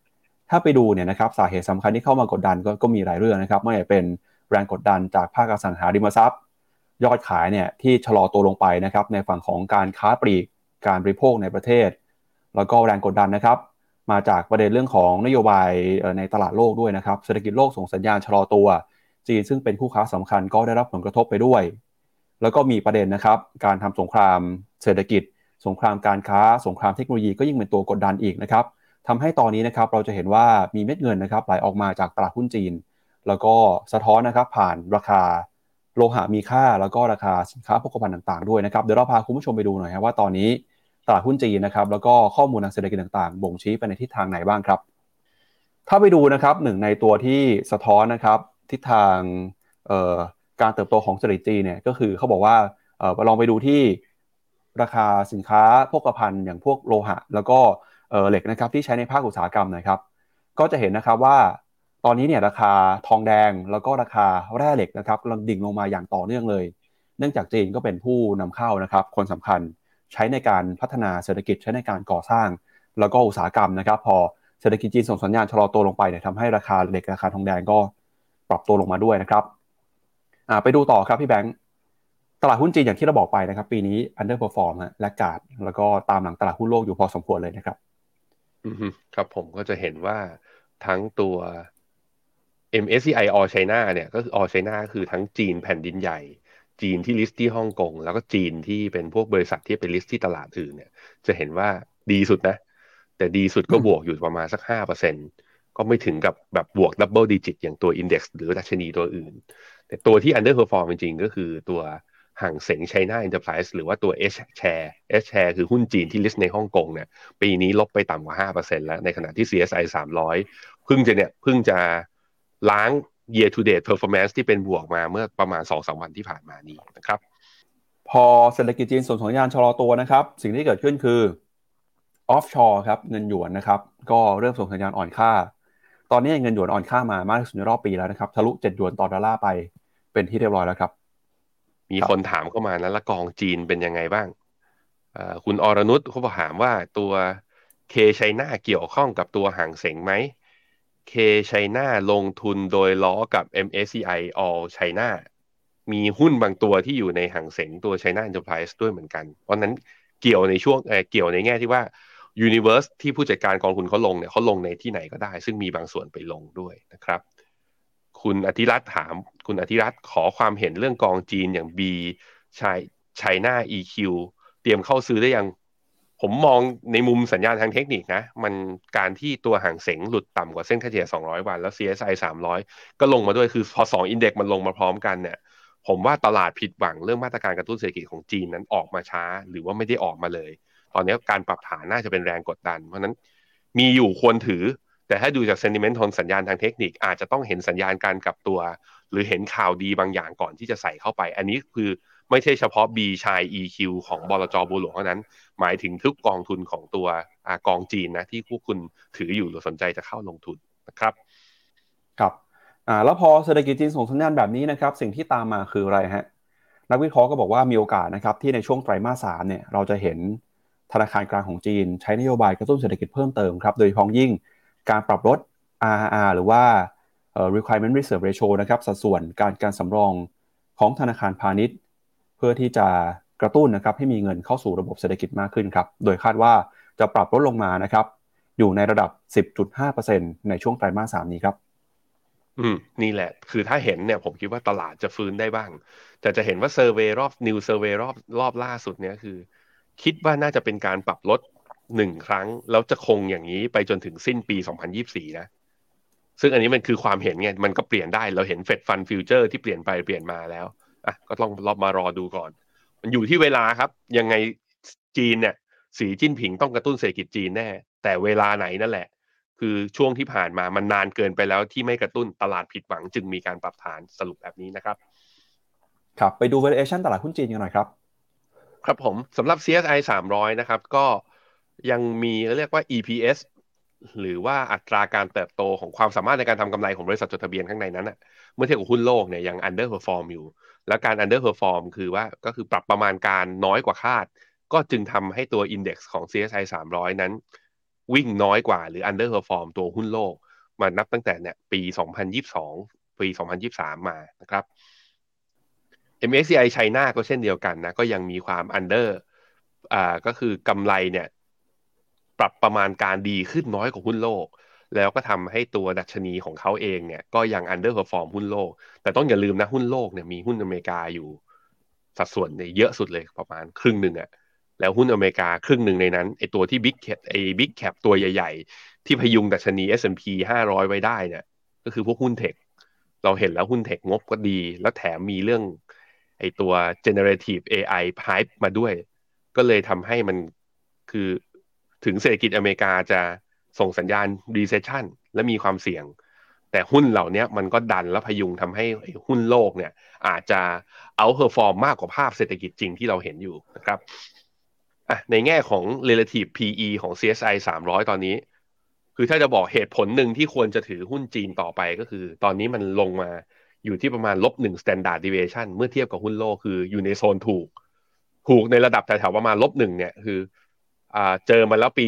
ถ้าไปดูเนี่ยนะครับสาเหตุสำคัญที่เข้ามากดดันก็ก็มีหลายเรื่องนะครับไม่ว่าจะเป็นแรงกดดันจากภาคอสังหาริมทรัพย์ ยอดขายเนี่ยที่ชะลอตัวลงไปนะครับในฝั่งของการค้าปลีกการบริโภคในประเทศ แล้วก็แรงกดดันนะครับ มาจากประเด็นเรื่องของนโยบายในตลาดโลกด้วยนะครับเศรษฐกิจโลกส่งสัญญาณชะลอตัว จีนซึ่งเป็นคู่ค้าสำคัญก็ได้รับผลกระทบไปด้วย แล้วก็มีประเด็นนะครับการทำสงครามเศรษฐกิจ สงครามการค้า สงครามเทคโนโลยีก็ยิ่งเป็นตัวกดดันอีกนะครับทำให้ตอนนี้นะครับเราจะเห็นว่ามีเม็ดเงินนะครับไหลออกมาจากตลาดหุ้นจีน แล้วก็สะท้อนนะครับผ่านราคา โลหะมีค่าแล้วก็ราคาสินค้าโภคภัณฑ์ต่างๆด้วยนะครับเดี๋ยวเราพาคุณผู้ชมไปดูหน่อยว่าตอนนี้ตลาดหุ้นจีนนะครับแล้วก็ข้อมูลทางเศรษฐกิจต่างๆ บ่งชี้ไปในทิศทางไหนบ้างครับ ถ้าไปดูนะครับหนึ่งในตัวที่สะท้อนนะครับทิศทางการเติบโตของเศรษฐกิจจีนเนี่ยก็คือเขาบอกว่าลองไปดูที่ราคาสินค้าพกภัณฑ์อย่างพวกโลหะ แล้วก็เหล็กนะครับที่ใช้ในภาคอุตสาหกรรมนะครับ ก็จะเห็นนะครับว่า ตอนนี้เนี่ยราคาทองแดงแล้วก็ราคาแร่เหล็กนะครับกำลังดิ่งลงมาอย่างต่อเนื่องเลย เนื่องจากจีนก็เป็นผู้นำเข้านะครับ คนสำคัญใช้ในการพัฒนาเศรษฐกิจใช้ในการก่อสร้าง แล้วก็อุตสาหกรรมนะครับ พอเศรษฐกิจจีนส่งสัญญาณชะลอตัวลงไปเนี่ยทำให้ราคาเหล็กราคาทองแดงก็ปรับตัวลงมาด้วยนะครับไปดูต่อครับพี่แบงค์ตลาดหุ้นจีนอย่างที่เราบอกไปนะครับ ปีนี้ underperform ฮะ laggard แล้วก็ตามหลังตลาดหุ้นโลกอยู่พอสมควรเลยนะครับ อืมครับผมก็จะเห็นว่าทั้งตัว MSCI All China เนี่ยก็คือ All China คือทั้งจีนแผ่นดินใหญ่ จีนที่ list ที่ฮ่องกง แล้วก็จีนที่เป็นพวกบริษัทที่ไป list ที่ตลาดอื่นเนี่ย จะเห็นว่าดีสุดนะ แต่ดีสุดก็บวกอยู่ประมาณสักห้าเปอร์เซ็นก็ไม่ถึงกับแบบบวก double digit อย่างตัว index หรือดัชนีตัวอื่น แต่ตัวที่ underperform จริงๆ ก็คือตัว Hang Seng China Enterprises หรือว่าตัว H share H share คือหุ้นจีนที่ list ในฮ่องกงเนี่ยปีนี้ลบไปต่ำกว่า 5%แล้ว ในขณะที่ CSI 300 เพิ่งจะเนี่ยเพิ่งจะ ล้าง year to date performance ที่เป็นบวกมาเมื่อประมาณ 2-3 วันที่ผ่านมานี้นะครับพพอเศรษฐกิจจีนส่งสัญญาณชะลอตัวนะครับ สิ่งที่เกิดขึ้นคือoffshore ครับเงินหยวนนะครับก็เริ่มส่งสัญญาณอ่อนค่า ตอนนี้เงินหยวนอ่อนค่ามามากที่สุดในรอบปีแล้วนะครับทะลุ7หยวนต่อดอลลาร์ไปเป็นที่เรียบร้อยแล้วครับ มีคนถามเข้ามานะละกองจีนเป็นยังไงบ้างคุณอรนุชเขาบอกถามว่าตัว K-CHINA เกี่ยวข้องกับตัว Hang Seng ไหม K-CHINA ลงทุนโดยล้อกับ MSCI All China มีหุ้นบางตัวที่อยู่ใน Hang Seng ตัว China Enterprise ด้วยเหมือนกัน เพราะนั้นเกี่ยวในช่วงเเกี่ยวในแง่ที่ว่า Universe ที่ผู้จัดการกองทุนเขาลงเนี่ยเขาลงในที่ไหนก็ได้ ซึ่งมีบางส่วนไปลงด้วยนะครับ คุณอธิรัตน์ถาม คุณอธิรัตน์ขอความเห็นเรื่องกองจีนอย่าง B ชัยชัยนา EQ เตรียมเข้าซื้อได้ยัง ผมมองในมุมสัญญาณทางเทคนิคนะ มันการที่ตัวห่างเสงหลุดต่ำกว่าเส้นค่าเฉลี่ย 200 วัน แล้ว CSI 300 ก็ลงมาด้วยคือพอ2อินเด็กมันลงมาพร้อมกันเนี่ย ผมว่าตลาดผิดหวังเรื่องมาตรการกระตุ้นเศรษฐกิจของจีนนั้นออกมาช้า หรือว่าไม่ได้ออกมาเลย ตอนนี้การปรับฐานน่าจะเป็นแรงกดดัน เพราะนั้นมีอยู่ควรถือ แต่ถ้าดูจากเซนติเมนต์ทนสัญญาณทางเทคนิคอาจจะต้องเห็นสัญญาณการกลับตัว หรือเห็นข่าวดีบางอย่างก่อนที่จะใส่เข้าไป อันนี้คือไม่ใช่เฉพาะ B ชาย EQ ของบลจบูหลวงเท่านั้น หมายถึงทุกกองทุนของตัวอกองจีนนะที่พวกคุณถืออยู่หรือสนใจจะเข้าลงทุนนะครับครับอ่าแล้วพอเศรษฐกิจจีนส่งสัญญาณแบบนี้นะครับ สิ่งที่ตามมาคืออะไรฮะนักวิเคราะห์ก็บอกว่ามีโอกาสนะครับที่ในช่วงไตรมาสสามเนี่ยเราจะเห็นธนาคารกลางของจีน ใช้นโยบายกระตุ้นเศรษฐกิจเพิ่มเติมครับโดยเฉพาะยิ่งการปรับลด RR หรือว่า requirement reserve ratio นะครับสัดส่วนการการสำรองของธนาคารพาณิชย์ เพื่อที่จะ กระตุ้นนะครับให้มีเงินเข้าสู่ระบบเศรษฐกิจมากขึ้นครับ โดยคาดว่าจะปรับลดลงมานะครับ อยู่ในระดับ 10.5%ในช่วงไตรมาสสามนี้ครับ อืม นี่แหละ คือถ้าเห็นเนี่ยผมคิดว่าตลาดจะฟื้นได้บ้าง แต่จะเห็นว่า survey รอบ new survey รอบรอบล่าสุดเนี่ยคือ คิดว่าน่าจะเป็นการปรับลดหนึ่งครั้ง แล้วจะคงอย่างนี้ไปจนถึงสิ้นปี 2024 นะซึ่งอันนี้มันคือความเห็นไง มันก็เปลี่ยนได้ เราเห็น Fed Fund Futures ที่เปลี่ยนไปเปลี่ยนมาแล้ว อะ ก็ต้องรอบมารอดูก่อน มันอยู่ที่เวลาครับ ยังไงจีนเนี่ย สีจิ้นผิงต้องกระตุ้นเศรษฐกิจจีนแน่ แต่เวลาไหนนั่นแหละ คือช่วงที่ผ่านมามันนานเกินไปแล้วที่ไม่กระตุ้นตลาดผิดหวังจึงมีการปรับฐานสรุปแบบนี้นะครับ ครับไปดู valuation ตลาดหุ้นจีนกันหน่อยครับ ครับผมสำหรับ CSI 300 นะครับ ก็ยังมีเรียกว่า EPS หรือว่าอัตราการเติบโตของความสามารถในการทำกำไรของบริษัทจดทะเบียนข้างในนั้นนะเมื่อเทียบกับหุ้นโลกเนี่ยยัง underperform อยู่ แล้วการ underperform คือว่าก็คือปรับประมาณการน้อยกว่าคาด ก็จึงทำให้ตัว index ของ CSI 300 นั้น วิ่งน้อยกว่าหรือ underperform ตัวหุ้นโลก มานับตั้งแต่เนี่ยปี 2022 ปี 2023 มานะครับ MSCI China ก็เช่นเดียวกันนะก็ยังมีความ under อ่าก็คือกำไรเนี่ย ปรับประมาณการดีขึ้นน้อยกว่าหุ้นโลก แล้วก็ทำให้ตัวดัชนีของเขาเองเนี่ยก็ยัง underperform หุ้นโลก แต่ต้องอย่าลืมนะหุ้นโลกเนี่ยมีหุ้นอเมริกาอยู่ สัดส่วนเนี่ยเยอะสุดเลยประมาณครึ่งหนึ่งอะแล้วหุ้นอเมริกาครึ่งหนึ่งในนั้นไอตัวที่ big cap ไอ big cap ตัวใหญ่ ๆ ที่พยุงดัชนี S&P 500 ไว้ได้เนี่ยก็คือพวกหุ้นเทคเราเห็นแล้วหุ้นเทคงบก็ดี แล้วแถมมีเรื่องไอตัว generative AI hype มาด้วย ก็เลยทำให้มันคือ ถึงเศรษฐกิจอเมริกาจะส่งสัญญาณ recession และมีความเสี่ยง แต่หุ้นเหล่านี้มันก็ดันและพยุงทำให้หุ้นโลกเนี่ย อาจจะ outperform มากกว่าภาพเศรษฐกิจจริงที่เราเห็นอยู่นะครับในแง่ของ relative PE ของ CSI 300 ตอนนี้ คือถ้าจะบอกเหตุผลหนึ่งที่ควรจะถือหุ้นจีนต่อไปก็คือ ตอนนี้มันลงมาอยู่ที่ประมาณลบหนึ่ง standard deviation เมื่อเทียบกับหุ้นโลกคืออยู่ในโซนถูก ถูกในระดับแถวๆประมาณลบหนึ่งเนี่ย คือ เจอมาแล้วปี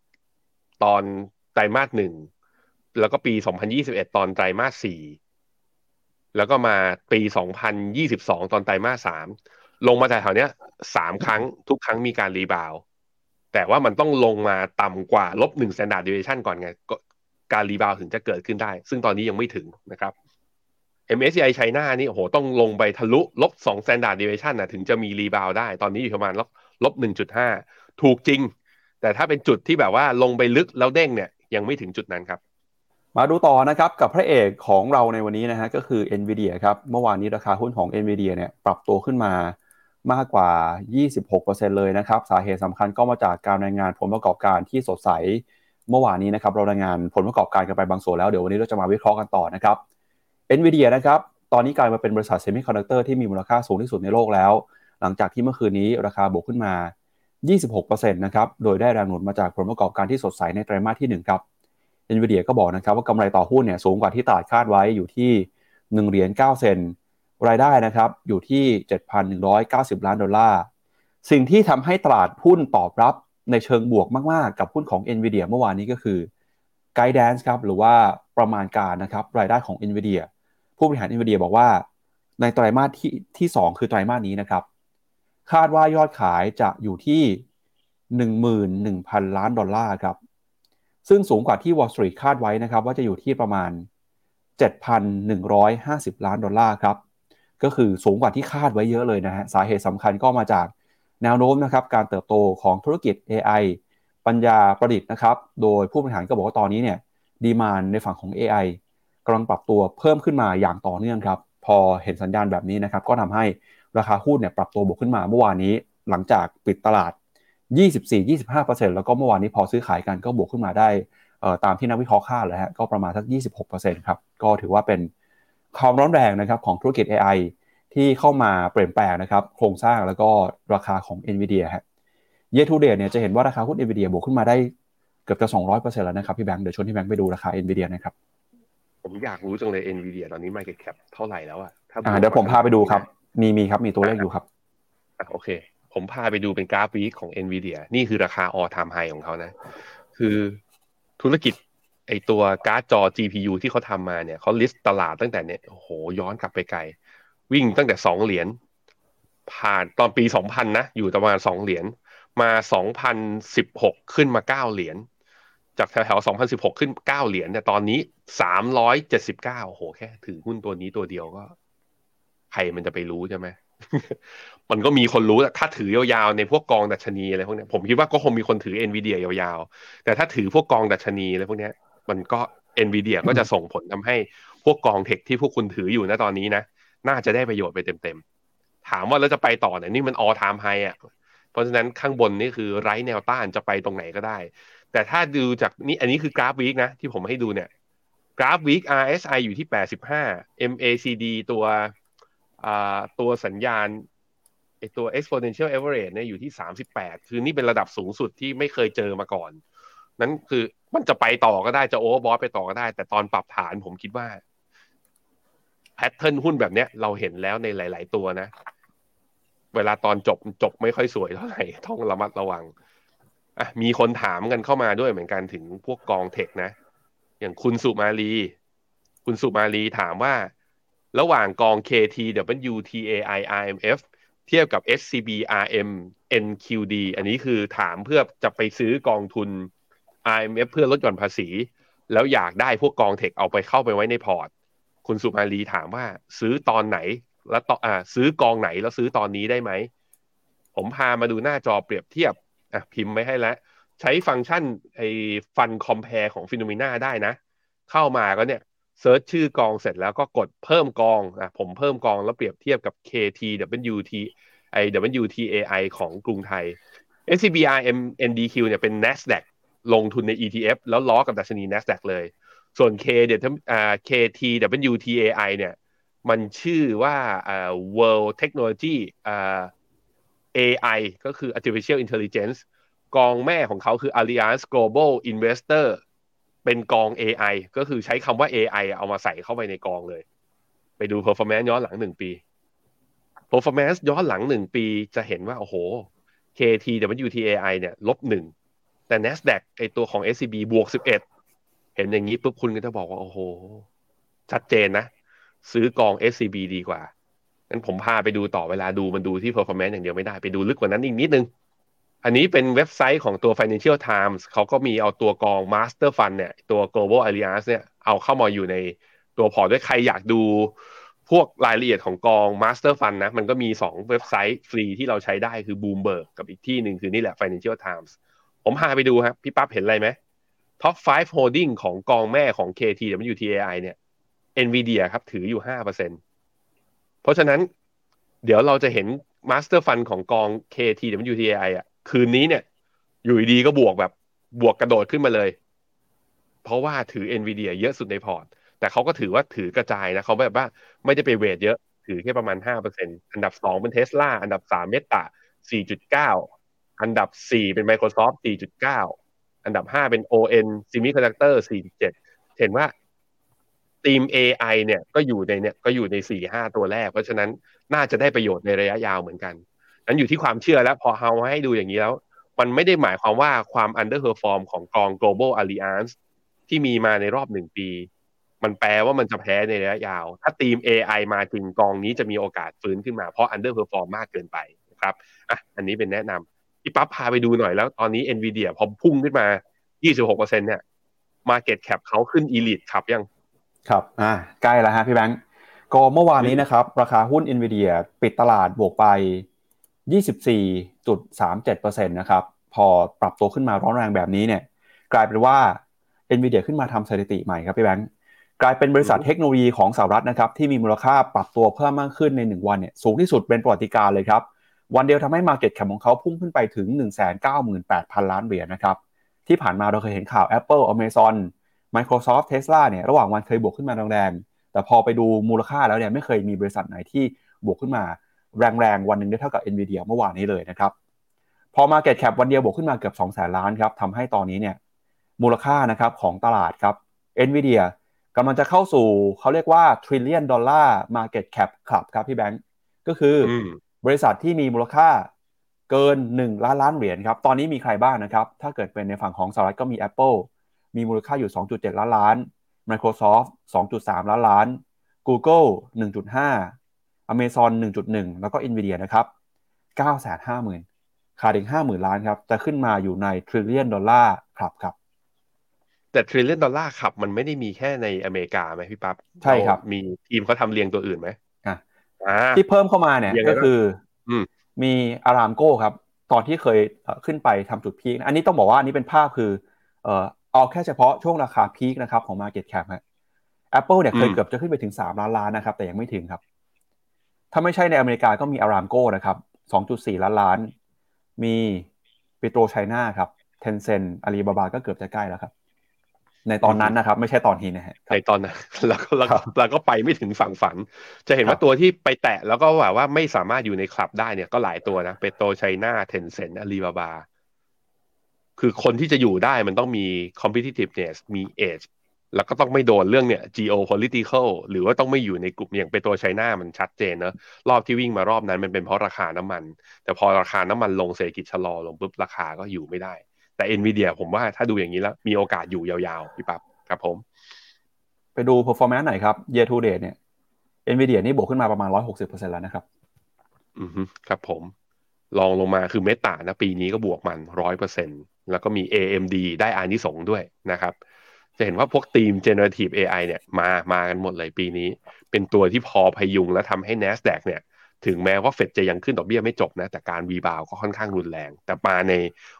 2021 ตอนไตรมาสหนึ่งแล้วก็ปี 2021 ตอนไตรมาสสี่แล้วก็มาปี 2022 ตอนไตรมาสสามลงมาจากแถวเนี้ยสามครั้งทุกครั้งมีการ rebound แต่ว่ามันต้องลงมาต่ำกว่าลบหนึ่ง standard deviation ก่อนไงการ rebound ถึงจะเกิดขึ้นได้ ซึ่งตอนนี้ยังไม่ถึงนะครับ MSCI ไชน่านี่โอ้โหต้องลงไปทะลุลบสอง standard deviation นะถึงจะมี rebound ได้ ตอนนี้อยู่ประมาณลบลบหนึ่งจุดห้า ถูกจริง แต่ถ้าเป็นจุดที่แบบว่าลงไปลึกแล้วเด้งเนี่ยยังไม่ถึงจุดนั้นครับ มาดูต่อนะครับกับพระเอกของเราในวันนี้นะฮะก็คือ NVIDIA ครับเมื่อวานนี้ราคาหุ้นของ NVIDIA เนี่ยปรับตัวขึ้นมามากกว่า 26%เลยนะครับ สาเหตุสำคัญก็มาจากการรายงานผลประกอบการที่สดใส เมื่อวานนี้นะครับ เรารายงานผลประกอบการกันไปบางส่วนแล้ว เดี๋ยววันนี้เราจะมาวิเคราะห์กันต่อนะครับ NVIDIA นะครับ ตอนนี้กลายมาเป็นบริษัทเซมิคอนดักเตอร์ที่มีมูลค่าสูงที่สุดในโลกแล้ว หลังจากที่เมื่อคืนนี้ราคาบวกขึ้นมา 26%นะครับ โดยได้แรงหนุนมาจากผลประกอบการที่สดใสในไตรมาสที่ 1 ครับ NVIDIA ก็บอกนะครับว่ากำไรต่อหุ้นเนี่ยสูงกว่าที่ตลาดคาดไว้อยู่ที่1เหรียญ9เซนรายได้นะครับอยู่ที่ 7,190 ล้านดอลลาร์ สิ่งที่ทำให้ตลาดหุ้นตอบรับในเชิงบวกมาก ๆ กับหุ้นของ NVIDIA เมื่อวานนี้ก็คือ Guidance ครับหรือว่าประมาณการนะครับรายได้ของ NVIDIA ผู้บริหาร NVIDIA บอกว่าในไตรมาสที่ที่ 2 คือไตรมาสนี้นะครับ คาดว่ายอดขายจะอยู่ที่ 11,000 ล้านดอลลาร์ครับ ซึ่งสูงกว่าที่ Wall Street คาดไว้นะครับว่าจะอยู่ที่ประมาณ 7,150 ล้านดอลลาร์ครับ ก็คือสูงกว่าที่คาดไว้เยอะเลยนะฮะ สาเหตุสำคัญก็มาจากแนวโน้มนะครับการเติบโตของธุรกิจ AI ปัญญาประดิษฐ์นะครับ โดยผู้บริหารก็บอกว่าตอนนี้เนี่ยดีมานในฝั่งของ AI กำลังปรับตัวเพิ่มขึ้นมาอย่างต่อเนื่องครับ พอเห็นสัญญาณแบบนี้นะครับ ก็ทำให้ ราคาหุ้นเนี่ยปรับตัวบวกขึ้นมาเมื่อวานนี้หลังจากปิดตลาด 24-25%แล้วก็เมื่อวานนี้พอซื้อขายกันก็บวกขึ้นมาได้ตามที่นักวิเคราะห์คาดเลยฮะก็ประมาณสัก 26%ครับก็ถือว่าเป็นความร้อนแรงนะครับของธุรกิจ AI ที่เข้ามาเปลี่ยนแปลงนะครับโครงสร้างแล้วก็ราคาของ NVIDIA ฮะyear to date เนี่ยจะเห็นว่าราคาหุ้น NVIDIA บวกขึ้นมาได้เกือบจะ 200%แล้วนะครับพี่แบงค์เดี๋ยวชวนพี่แบงค์ไปดูราคา NVIDIA นะครับผมอยากรู้จังเลย NVIDIA ตอนนี้ market cap เท่าไหร่แล้วอะถ้าอ่าเดี๋ยวผมพาไปดูครับ มีมีครับมีตัวเลขอยู่ครับโอเค ผมพาไปดูเป็นกราฟ week ของ NVIDIA นี่คือราคา all time high ของเขานะ คือธุรกิจไอตัวการ์ดจอ GPU ที่เขาทำมาเนี่ยเขา list ตลาดตั้งแต่เนี่ยโอ้โหย้อนกลับไปไกล วิ่งตั้งแต่สองเหรียญผ่านตอนปีสองพันนะ อยู่ประมาณสองเหรียญมาสองพันสิบหกขึ้นมาเก้าเหรียญจากแถวๆสองพันสิบหกขึ้นเก้าเหรียญเนี่ยตอนนี้สามร้อยเจ็ดสิบเก้าโหแค่ถือหุ้นตัวนี้ตัวเดียวก็ ใครมันจะไปรู้ใช่ไหมมันก็มีคนรู้แหละถ้าถือยาวๆในพวกกองดัชนีอะไรพวกนี้ผมคิดว่าก็คงมีคนถือ NVIDIA ยาวๆ แต่ถ้าถือพวกกองดัชนีอะไรพวกนี้มันก็ NVIDIA ก็จะส่งผลทำให้พวกกองเทคที่พวกคุณถืออยู่นะตอนนี้นะ น่าจะได้ประโยชน์ไปเต็มๆ ถามว่าแล้วจะไปต่อเนี่ยนี่มัน all time high อะเพราะฉะนั้นข้างบนนี่คือไร้แนวต้านจะไปตรงไหนก็ได้ แต่ถ้าดูจากนี่อันนี้คือกราฟวีคนะที่ผมให้ดูเนี่ยกราฟวีค RSI อยู่ที่ 85 MACD ตัว ตัวสัญญาณไอตัว exponential average เนี่ยอยู่ที่ 38 คือนี่เป็นระดับสูงสุดที่ไม่เคยเจอมาก่อน นั้นคือมันจะไปต่อก็ได้จะ overbought ไปต่อก็ได้ แต่ตอนปรับฐานผมคิดว่า pattern หุ้นแบบเนี้ยเราเห็นแล้วในหลาย ๆ ตัวนะ เวลาตอนจบจบไม่ค่อยสวยเท่าไหร่ต้องระมัดระวังอะมีคนถามกันเข้ามาด้วยเหมือนกันถึงพวกกองเทคนะ อย่างคุณสุมาลี คุณสุมาลีถามว่า ระหว่างกอง KT-WTAI RMF เทียบกับ SCB RM NQD อันนี้คือถามเพื่อจะไปซื้อกองทุน RMF เพื่อลดหย่อนภาษี แล้วอยากได้พวกกอง tech เอาไปเข้าไปไว้ในพอร์ต คุณสุมาลีถามว่าซื้อตอนไหน แล้วต่ออ่าซื้อกองไหนแล้วซื้อตอนนี้ได้ไหม ผมพามาดูหน้าจอเปรียบเทียบอะพิมพ์ไว้ให้แล้ว ใช้ฟังก์ชันไอ้ fund compare ของ Finnomena ได้นะ เข้ามาก็เนี่ย search ชื่อกองเสร็จแล้วก็กดเพิ่มกองอะผมเพิ่มกองแล้วเปรียบเทียบกับ KTWT ไอ้ WTAI ของกรุงไทย SCBRM NDQ เนี่ยเป็น NASDAQ ลงทุนใน ETF แล้วล้อกับดัชนี NASDAQ เลย ส่วน K เดี๋ยวอ่า KTWTAI เนี่ยมันชื่อว่าอ่า World Technology อ่า AI ก็คือ Artificial Intelligence กองแม่ของเขาคือ Alliance Global Investor เป็นกอง AI ก็คือใช้คำว่า AI เอามาใส่เข้าไปในกองเลย ไปดู performance ย้อนหลังหนึ่งปี performance ย้อนหลังหนึ่งปีจะเห็นว่า โอ้โห KT WTAI เนี่ยลบหนึ่งแต่ NASDAQ ไอตัวของ SCB บวกสิบเอ็ดเห็นอย่างนี้ปุ๊บคุณก็จะบอกว่า โอ้โห ชัดเจนนะ ซื้อกอง SCB ดีกว่างั้นผมพาไปดูต่อเวลาดูมันดูที่ performance อย่างเดียวไม่ได้ไปดูลึกกว่านั้นอีกนิดนึง อันนี้เป็นเว็บไซต์ของตัว Financial Times เขาก็มีเอาตัวกอง Master Fund เนี่ยตัว Global Alliance เนี่ยเอาเข้ามาอยู่ในตัวพอร์ตด้วยใครอยากดูพวกรายละเอียดของกอง Master Fund นะมันก็มี 2 เว็บไซต์ฟรีที่เราใช้ได้คือ Bloomberg กับอีกที่หนึ่งคือนี่แหละ Financial Times ผมพาไปดูครับ พี่ปั๊บเห็นอะไรไหม Top 5 Holding ของกองแม่ของ KT WTAI เนี่ย Nvidia ครับถืออยู่ 5%เพราะฉะนั้นเดี๋ยวเราจะเห็น Master Fund ของกอง KT WTAI อะ คืนนี้เนี่ย อยู่ดีก็บวกแบบบวกกระโดดขึ้นมาเลย เพราะว่าถือ NVIDIA เยอะสุดในพอร์ต แต่เขาก็ถือว่าถือกระจายนะเขาแบบว่าไม่ได้ไป weight เยอะ ถือแค่ประมาณห้าเปอร์เซ็นต์อันดับสองเป็นเทสลาอันดับสาม Meta สี่จุดเก้าอันดับสี่เป็น Microsoft สี่จุดเก้าอันดับห้าเป็น ON Semiconductor สี่จุดเจ็ดเห็นว่าทีม AI เนี่ยก็อยู่ในเนี่ยก็อยู่ในสี่ห้าตัวแรก เพราะฉะนั้นน่าจะได้ประโยชน์ในระยะยาวเหมือนกัน นั้นอยู่ที่ความเชื่อแล้วพอเฮาให้ดูอย่างนี้แล้ว มันไม่ได้หมายความว่าความ underperform ของกอง global alliance ที่มีมาในรอบหนึ่งปี มันแปลว่ามันจะแพ้ในระยะยาว ถ้าทีม AI มาจริงกองนี้จะมีโอกาสฟื้นขึ้นมาเพราะ underperform มากเกินไปนะครับอะอันนี้เป็นแนะนำพี่ปั๊บพาไปดูหน่อยแล้ว ตอนนี้ NVIDIA พอพุ่งขึ้นมา 26%เนี่ย market cap เขาขึ้น elite ขับยังครับอ่าใกล้แล้วฮะพี่แบงก์ก็เมื่อวานนี้นะครับ ราคาหุ้น NVIDIA ปิดตลาดบวกไป 24.37%นะครับ พอปรับตัวขึ้นมาร้อนแรงแบบนี้เนี่ย กลายเป็นว่า NVIDIA ขึ้นมาทำสถิติใหม่ครับพี่แบงก์กลายเป็นบริษัทเทคโนโลยีของสหรัฐนะครับ ที่มีมูลค่าปรับตัวเพิ่มมากขึ้นใน 1 วันเนี่ยสูงที่สุดเป็นประวัติการเลยครับ วันเดียวทำให้ Market Cap ของเขาพุ่งขึ้นไปถึง 198,000 ล้านเหรียญนะครับที่ผ่านมาเราเคยเห็นข่าว Apple Amazon Microsoft Tesla เนี่ยระหว่างวันเคยบวกขึ้นมาแรงๆแต่พอไปดูมูลค่าแล้วเนี่ยไม่เคยมีบริษัทไหนที่บวกขึ้นมา แรงๆ วันหนึ่งได้เท่ากับ Nvidia เมื่อวานนี้เลยนะครับ พอ Market Cap วันเดียวบวกขึ้นมาเกือบ2แสนล้านครับทำให้ตอนนี้เนี่ยมูลค่านะครับของตลาดครับ Nvidia กำลังจะเข้าสู่เขาเรียกว่า trillion dollar market cap club ครับพี่แบงก์ก็คืออบริษัทที่มีมูลค่าเกิน 1 ล้านล้านเหรียญครับ ตอนนี้มีใครบ้างนะครับ ถ้าเกิดเป็นในฝั่งของสหรัฐก็มี Apple มีมูลค่าอยู่ 2.7 ล้านล้าน Microsoft 2.3 ล้านล้าน Google 1.5 Amazon 1.1 แล้วก็ Nvidia นะครับ 950,000 ขาดอีก 50,000 ล้านครับ จะขึ้นมาอยู่ใน trillion dollar ครับครับ แต่ trillion dollar ขับ มันไม่ได้มีแค่ในอเมริกาไหมพี่ปั๊บใช่ครับ มีทีมเขาทำเรียงตัวอื่นไหมอะที่เพิ่มเข้ามาเนี่ยก็คือมีอารามโก้ครับ ตอนที่เคยขึ้นไปทำจุด peak อันนี้ต้องบอกว่าอันนี้เป็นภาพคือเอ่อเอาแค่เฉพาะช่วงราคา peak นะครับของ Market Cap ฮะ Apple เนี่ยเคยเกือบจะขึ้นไปถึง 3 ล้านล้านนะครับ แต่ยังไม่ถึงครับ ถ้าไม่ใช่ในอเมริกาก็มี Aramco นะครับ 2.4 ล้านล้าน มี PetroChina ครับ Tencent Alibaba ก็เกือบจะใกล้แล้วครับ ในตอนนั้นนะครับ ไม่ใช่ตอนนี้นะฮะในตอนนั้นแล้วก็แล้วก็ไปไม่ถึงฝั่งฝัน จะเห็นว่าตัวที่ไปแตะแล้วก็แบบว่าไม่สามารถอยู่ในคลับได้เนี่ยก็หลายตัวนะ PetroChina Tencent Alibabaคือคนที่จะอยู่ได้มันต้องมี competitiveness มี edge แล้วก็ต้องไม่โดนเรื่องเนี่ย geopolitical หรือว่าต้องไม่อยู่ในกลุ่มอย่างเป็นตัวไชน่ามันชัดเจนเนอะรอบที่วิ่งมารอบนั้นมันเป็นเพราะราคาน้ำมัน แต่พอราคาน้ำมันลงเศรษฐกิจชะลอลงปุ๊บราคาก็อยู่ไม่ได้ แต่ NVIDIA ผมว่าถ้าดูอย่างนี้แล้วมีโอกาสอยู่ยาวๆพี่ปั๊บครับผม ไปดู performance หน่อยครับ year to date เนี่ย NVIDIA นี่บวกขึ้นมาประมาณ160%แล้วนะครับ อือครับผมลองลงมาคือเมตานะปีนี้ก็บวกมันร้อยเปอร์เซ็นต์แล้วก็มี AMD ได้อานิสงด้วยนะครับ จะเห็นว่าพวกทีม generative AI เนี่ยมามากันหมดเลยปีนี้ เป็นตัวที่พอพยุงและทำให้ NASDAQ เนี่ยถึงแม้ว่าเฟดจะยังขึ้นดอกเบี้ยไม่จบนะ แต่การวีบาวก็ค่อนข้างรุนแรง แต่มาใน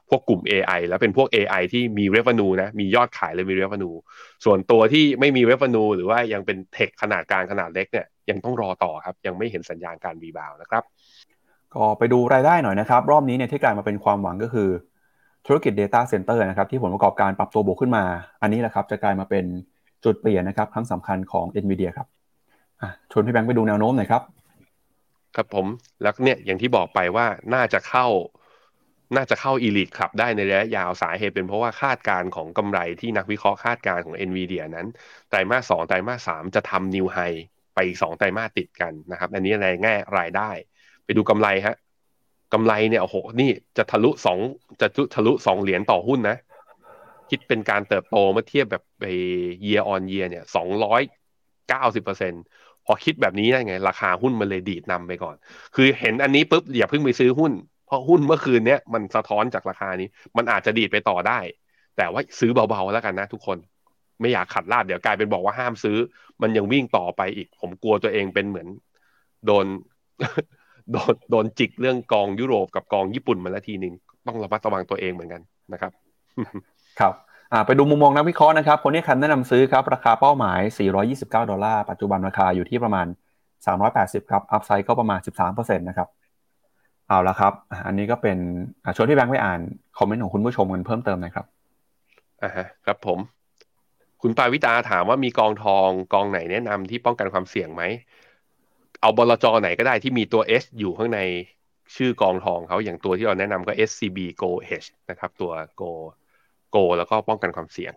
พวกกลุ่ม AI แล้วเป็นพวก AI ที่มี revenue นะ มียอดขายเลยมี revenue ส่วนตัวที่ไม่มี revenue หรือว่ายังเป็นเทคขนาดกลางขนาดเล็กเนี่ยยังต้องรอต่อครับ ยังไม่เห็นสัญญาณการวีบาวนะครับ ก็ไปดูรายได้หน่อยนะครับ รอบนี้เนี่ยที่กลายมาเป็นความหวังก็คือ ธุรกิจ Data Center นะครับที่ผลประกอบการปรับตัวบวกขึ้นมา อันนี้แหละครับจะกลายมาเป็นจุดเปลี่ยนนะครับครั้งสำคัญของ NVIDIA ครับชวนพี่แบงค์ไปดูแนวโน้มหน่อยครับครับผมแล้วเนี่ยอย่างที่บอกไปว่าน่าจะเข้า น่าจะเข้า Elite ครับได้ในระยะยาวสาเหตุเป็นเพราะว่าคาดการณ์ของกำไรที่นักวิเคราะห์คาดการณ์ของ NVIDIA นั้นไตรมาสสองไตรมาสสามจะทำนิวไฮไปอีกสองไตรมาสติดกันนะครับ อันนี้ในแง่รายได้ ไปดูกำไรฮะ กำไรเนี่ยโอ้โหนี่จะทะลุสองจะทะลุสองเหรียญต่อหุ้นนะ คิดเป็นการเติบโตเมื่อเทียบแบบไป year on year เนี่ยสองร้อยเก้าสิบเปอร์เซ็นพอคิดแบบนี้ได้ไง ราคาหุ้นมันเลยดีดนำไปก่อน คือเห็นอันนี้ปุ๊บอย่าเพิ่งไปซื้อหุ้น เพราะหุ้นเมื่อคืนเนี้ยมันสะท้อนจากราคานี้ มันอาจจะดีดไปต่อได้ แต่ว่าซื้อเบาๆแล้วกันนะทุกคนไม่อยากขัดลาดเดี๋ยวกลายเป็นบอกว่าห้ามซื้อ มันยังวิ่งต่อไปอีก ผมกลัวตัวเองเป็นเหมือน โดน โดนโดนจิกเรื่องกองยุโรปกับกองญี่ปุ่นมาแล้วทีหนึ่งต้องระมัดระวังตัวเองเหมือนกันนะครับ ครับไปดูมุมมองนักวิเคราะห์นะครับ คนนี้คันแนะนำซื้อครับ ราคาเป้าหมาย 429 ดอลลาร์ปัจจุบันราคาอยู่ที่ประมาณ 380 ครับ อัพไซด์ก็ประมาณ 13%นะครับ เอาละครับ อันนี้ก็เป็นชวนที่แบงค์ไปอ่าน คอมเมนต์ของคุณผู้ชมกันเพิ่มเติมนะครับอ่าครับผม คุณปาวิตาถามว่ามีกองทองกองไหนแนะนำที่ป้องกันความเสี่ยงไหม เอาบลจไหนก็ได้ที่มีตัว S อยู่ข้างในชื่อกองทองเขาอย่างตัวที่เราแนะนำก็ SCB Go H นะครับ ตัว Go Go แล้วก็ป้องกันความเสี่ยง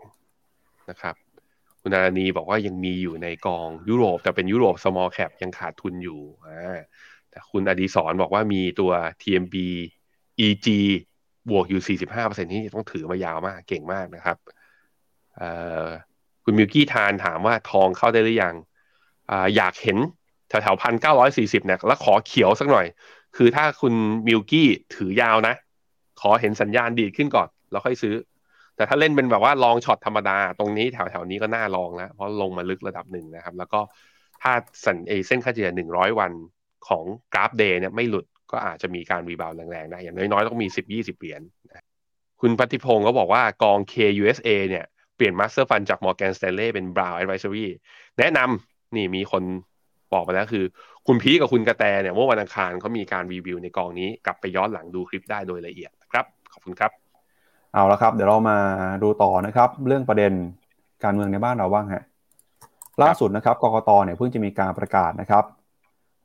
นะครับคุณนานีบอกว่ายังมีอยู่ในกองยุโรป แต่เป็นยุโรป small cap ยังขาดทุนอยู่อ่าแต่คุณอดีศรบอกว่ามีตัว TMB EG บวกอยู่ 45%ที่ต้องถือมายาวมากเก่งมากนะครับคุณมิวกี้ทานถามว่าทองเข้าได้หรือยังออยากเห็น แถวๆพันเก้าร้อยสี่สิบเนี่ยแล้วขอเขียวสักหน่อย คือถ้าคุณมิวกี้ถือยาวนะ ขอเห็นสัญญาณดีขึ้นก่อน แล้วค่อยซื้อ แต่ถ้าเล่นเป็นแบบว่าลองช็อตธรรมดา ตรงนี้แถวๆนี้ก็น่าลองแล้วเพราะลงมาลึกระดับหนึ่งนะครับ แล้วก็ถ้าสันเอเส้นค่าเฉลี่ยหนึ่งร้อยวันของกราฟ day เนี่ยไม่หลุดก็อาจจะมีการ rebound แรงๆได้อย่างน้อยๆต้องมีสิบยี่สิบเหรียญคุณพัธิพงศ์ก็บอกว่ากอง KUSA เนี่ยเปลี่ยน master fund จาก Morgan Stanley เป็น Brown Advisory แนะนำนี่มีคน บอกมาแล้วคือ คุณพีกับคุณกระแตเนี่ยเมื่อวันอังคารเขามีการรีวิวในกองนี้กลับไปย้อนหลังดูคลิปได้โดยละเอียดนะครับขอบคุณครับ เอาละครับ เดี๋ยวเรามาดูต่อนะครับ เรื่องประเด็นการเมืองในบ้านเราบ้างฮะล่าสุดนะครับกรกตเนี่ยเพิ่งจะมีการประกาศนะครับ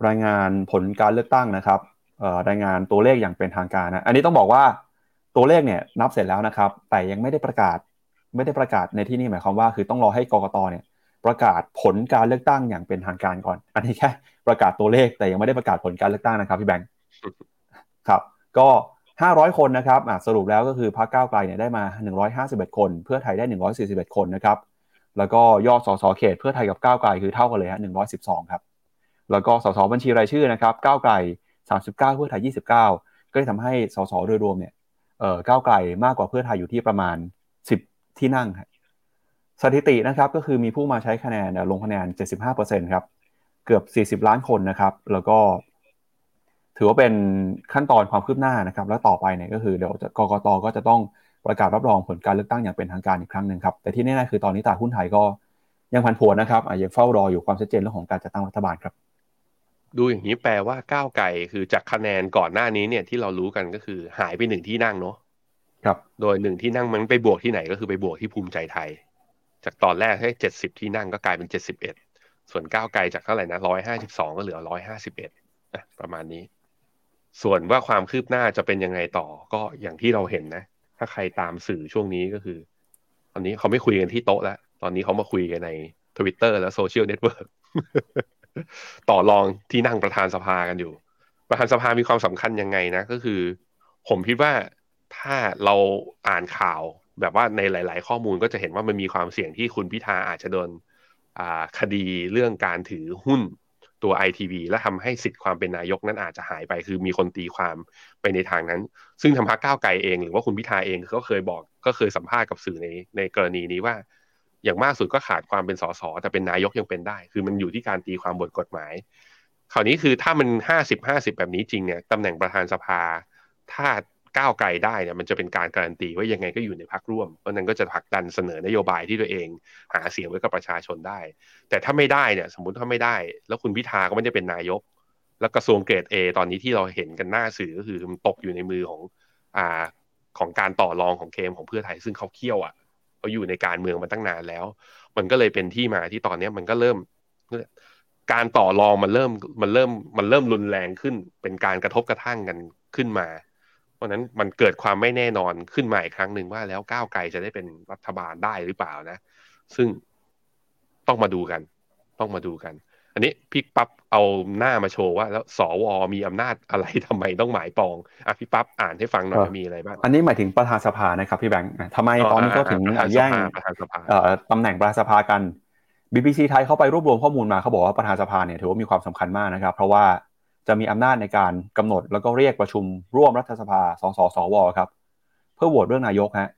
รายงานผลการเลือกตั้งนะครับรายงานตัวเลขอย่างเป็นทางการนะอันนี้ต้องบอกว่าตัวเลขเนี่ยนับเสร็จแล้วนะครับ แต่ยังไม่ได้ประกาศไม่ได้ประกาศในที่นี้หมายความว่า คือต้องรอให้กรกตเนี่ย ประกาศผลการเลือกตั้งอย่างเป็นทางการก่อน อันนี้แค่ประกาศตัวเลขแต่ยังไม่ได้ประกาศผลการเลือกตั้งนะครับพี่แบงค์ครับก็ 500 คนนะครับสรุปแล้วก็คือพรรคก้าวไกลเนี่ยได้มา 151 คน เพื่อไทยได้ 141 คนนะครับแล้วก็ยอดสสเขตเพื่อไทยกับก้าวไกลคือเท่ากันเลยฮะ112 ครับแล้วก็สสบัญชีรายชื่อนะครับก้าวไกล 39 เพื่อไทย 29 ก็ได้ทำให้สสโดยรวมเนี่ยเอ่อก้าวไกลมากกว่าเพื่อไทยอยู่ที่ประมาณ 10 ที่นั่งครับ สถิตินะครับก็คือมีผู้มาใช้คะแนนลงคะแนน 75%ครับ เกือบ 40 ล้านคนนะครับ แล้วก็ ถือว่าเป็นขั้นตอนความคืบหน้านะครับ แล้วต่อไปเนี่ยก็คือเดี๋ยวกกตก็จะต้องประกาศรับรองผลการเลือกตั้งอย่างเป็นทางการอีกครั้งหนึ่งครับ แต่ที่แน่ๆคือตอนนี้ตลาดหุ้นไทยก็ยังพันผวนนะครับยังเฝ้ารออยู่ความชัดเจนเรื่องของการจัดตั้งรัฐบาลครับ ดูอย่างนี้แปลว่าก้าวไกลคือจากคะแนนก่อนหน้านี้เนี่ยที่เรารู้กันก็คือหายไปหนึ่งที่นั่งเนาะครับ โดยหนึ่งที่นั่งมันไปบวกที่ไหนก็คือไปบวกที่ภูมิใจไทย จากตอนแรกให้เจ็ดสิบที่นั่งก็กลายเป็นเจ็ดสิบเอ็ดส่วนก้าวไกลจากเท่าไหร่นะร้อยห้าสิบสองก็เหลือร้อยห้าสิบเอ็ดประมาณนี้ ส่วนว่าความคืบหน้าจะเป็นยังไงต่อก็อย่างที่เราเห็นนะ ถ้าใครตามสื่อช่วงนี้ก็คือ ตอนนี้เขาไม่คุยกันที่โต๊ะแล้ว ตอนนี้เขามาคุยกันในทวิตเตอร์และ social network ต่อรองที่นั่งประธานสภากันอยู่ ประธานสภามีความสำคัญยังไงนะ ก็คือ ผมคิดว่าถ้าเราอ่านข่าว แบบว่าในหลาย ๆ ข้อมูลก็จะเห็นว่ามันมีความเสี่ยงที่คุณพิธาอาจจะโดนคดีเรื่องการถือหุ้นตัว ITV และทำให้สิทธิ์ความเป็นนายกนั้นอาจจะหายไป คือมีคนตีความไปในทางนั้น ซึ่งทางพรรคก้าวไกลเองหรือว่าคุณพิธาเองก็เคยบอกก็เคยสัมภาษณ์กับสื่อในในกรณีนี้ว่า อย่างมากสุดก็ขาดความเป็นสสแต่เป็นนายกยังเป็นได้ คือมันอยู่ที่การตีความบทกฎหมาย คราวนี้คือถ้ามันห้าสิบห้าสิบแบบนี้จริงเนี่ยตำแหน่งประธานสภา ถ้า ก้าวไกลได้เนี่ยมันจะเป็นการการันตีว่ายังไงก็อยู่ในพักร่วม เพราะนั้นก็จะผลักดันเสนอนโยบายที่ตัวเอง หาเสียงไว้กับประชาชนได้ แต่ถ้าไม่ได้เนี่ยสมมติถ้าไม่ได้ แล้วคุณพิธาก็ไม่ได้เป็นนายก แล้วกระทรวงเกรด A ตอนนี้ที่เราเห็นกันหน้าสื่อก็คือมันตกอยู่ในมือของอ่าของการต่อรองของเคมของเพื่อไทยซึ่งเขาเคี่ยวอะเขาอยู่ในการเมืองมาตั้งนานแล้ว มันก็เลยเป็นที่มาที่ตอนนี้มันก็เริ่มการต่อรองมันเริ่มมันเริ่มมันเริ่มรุนแรงขึ้น เป็นการกระทบกระทั่งกันขึ้นมา ราะนั้นมันเกิดความไม่แน่นอนขึ้นมาอีกครั้งหนึ่งว่าแล้วก้าวไกลจะได้เป็นรัฐบาลได้หรือเปล่านะ ซึ่งต้องมาดูกัน ต้องมาดูกัน อันนี้พี่ปั๊บเอาหน้ามาโชว์ว่า แล้วสวมีอำนาจอะไรทำไมต้องหมายปองอะพี่ปั๊บอ่านให้ฟังหน่อยมีอะไรบ้างอันนี้หมายถึงประธานสภานะครับพี่แบงค์ทำไมตอนนี้ก็ถึงแย่งตำแหน่งประธานสภากัน BBC ไทยเข้าไปรวบรวมข้อมูลมาเขาบอกว่าประธานสภาเนี่ยถือว่ามีความสำคัญมากนะครับ เพราะว่า จะมีอำนาจในการกำหนดแล้วก็เรียกประชุมร่วมรัฐสภาสสสวครับเพื่อโหวตเรื่องนายกฮะ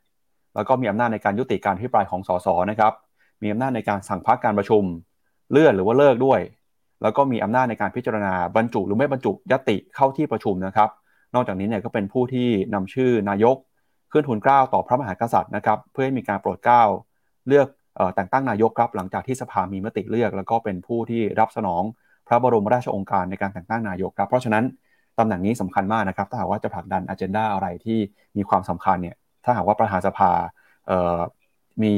แล้วก็มีอำนาจในการยุติการพิปรายของสสนะครับมีอำนาจในการสั่งพักการประชุม เลื่อนหรือว่าเลิกด้วย แล้วก็มีอำนาจในการพิจารณาบรรจุ หรือไม่บรรจุยติเข้าที่ประชุมนะครับ นอกจากนี้เนี่ยก็เป็นผู้ที่นำชื่อนายกขึ้นทุนเกล้าต่อพระมหากษัตริย์นะครับเพื่อให้มีการโปรดเกล้าเลือกแต่งตั้งนายกครับหลังจากที่สภามีมติเลือก แล้วก็เป็นผู้ที่รับสนอง พระบรมราชโองการในการแต่งตั้งนายกครับ เพราะฉะนั้นตำแหน่งนี้สำคัญมากนะครับ ถ้าหากว่าจะผลักดันอ g e n d a อะไรที่มีความสำคัญเนี่ย ถ้าหากว่าประธานสภามี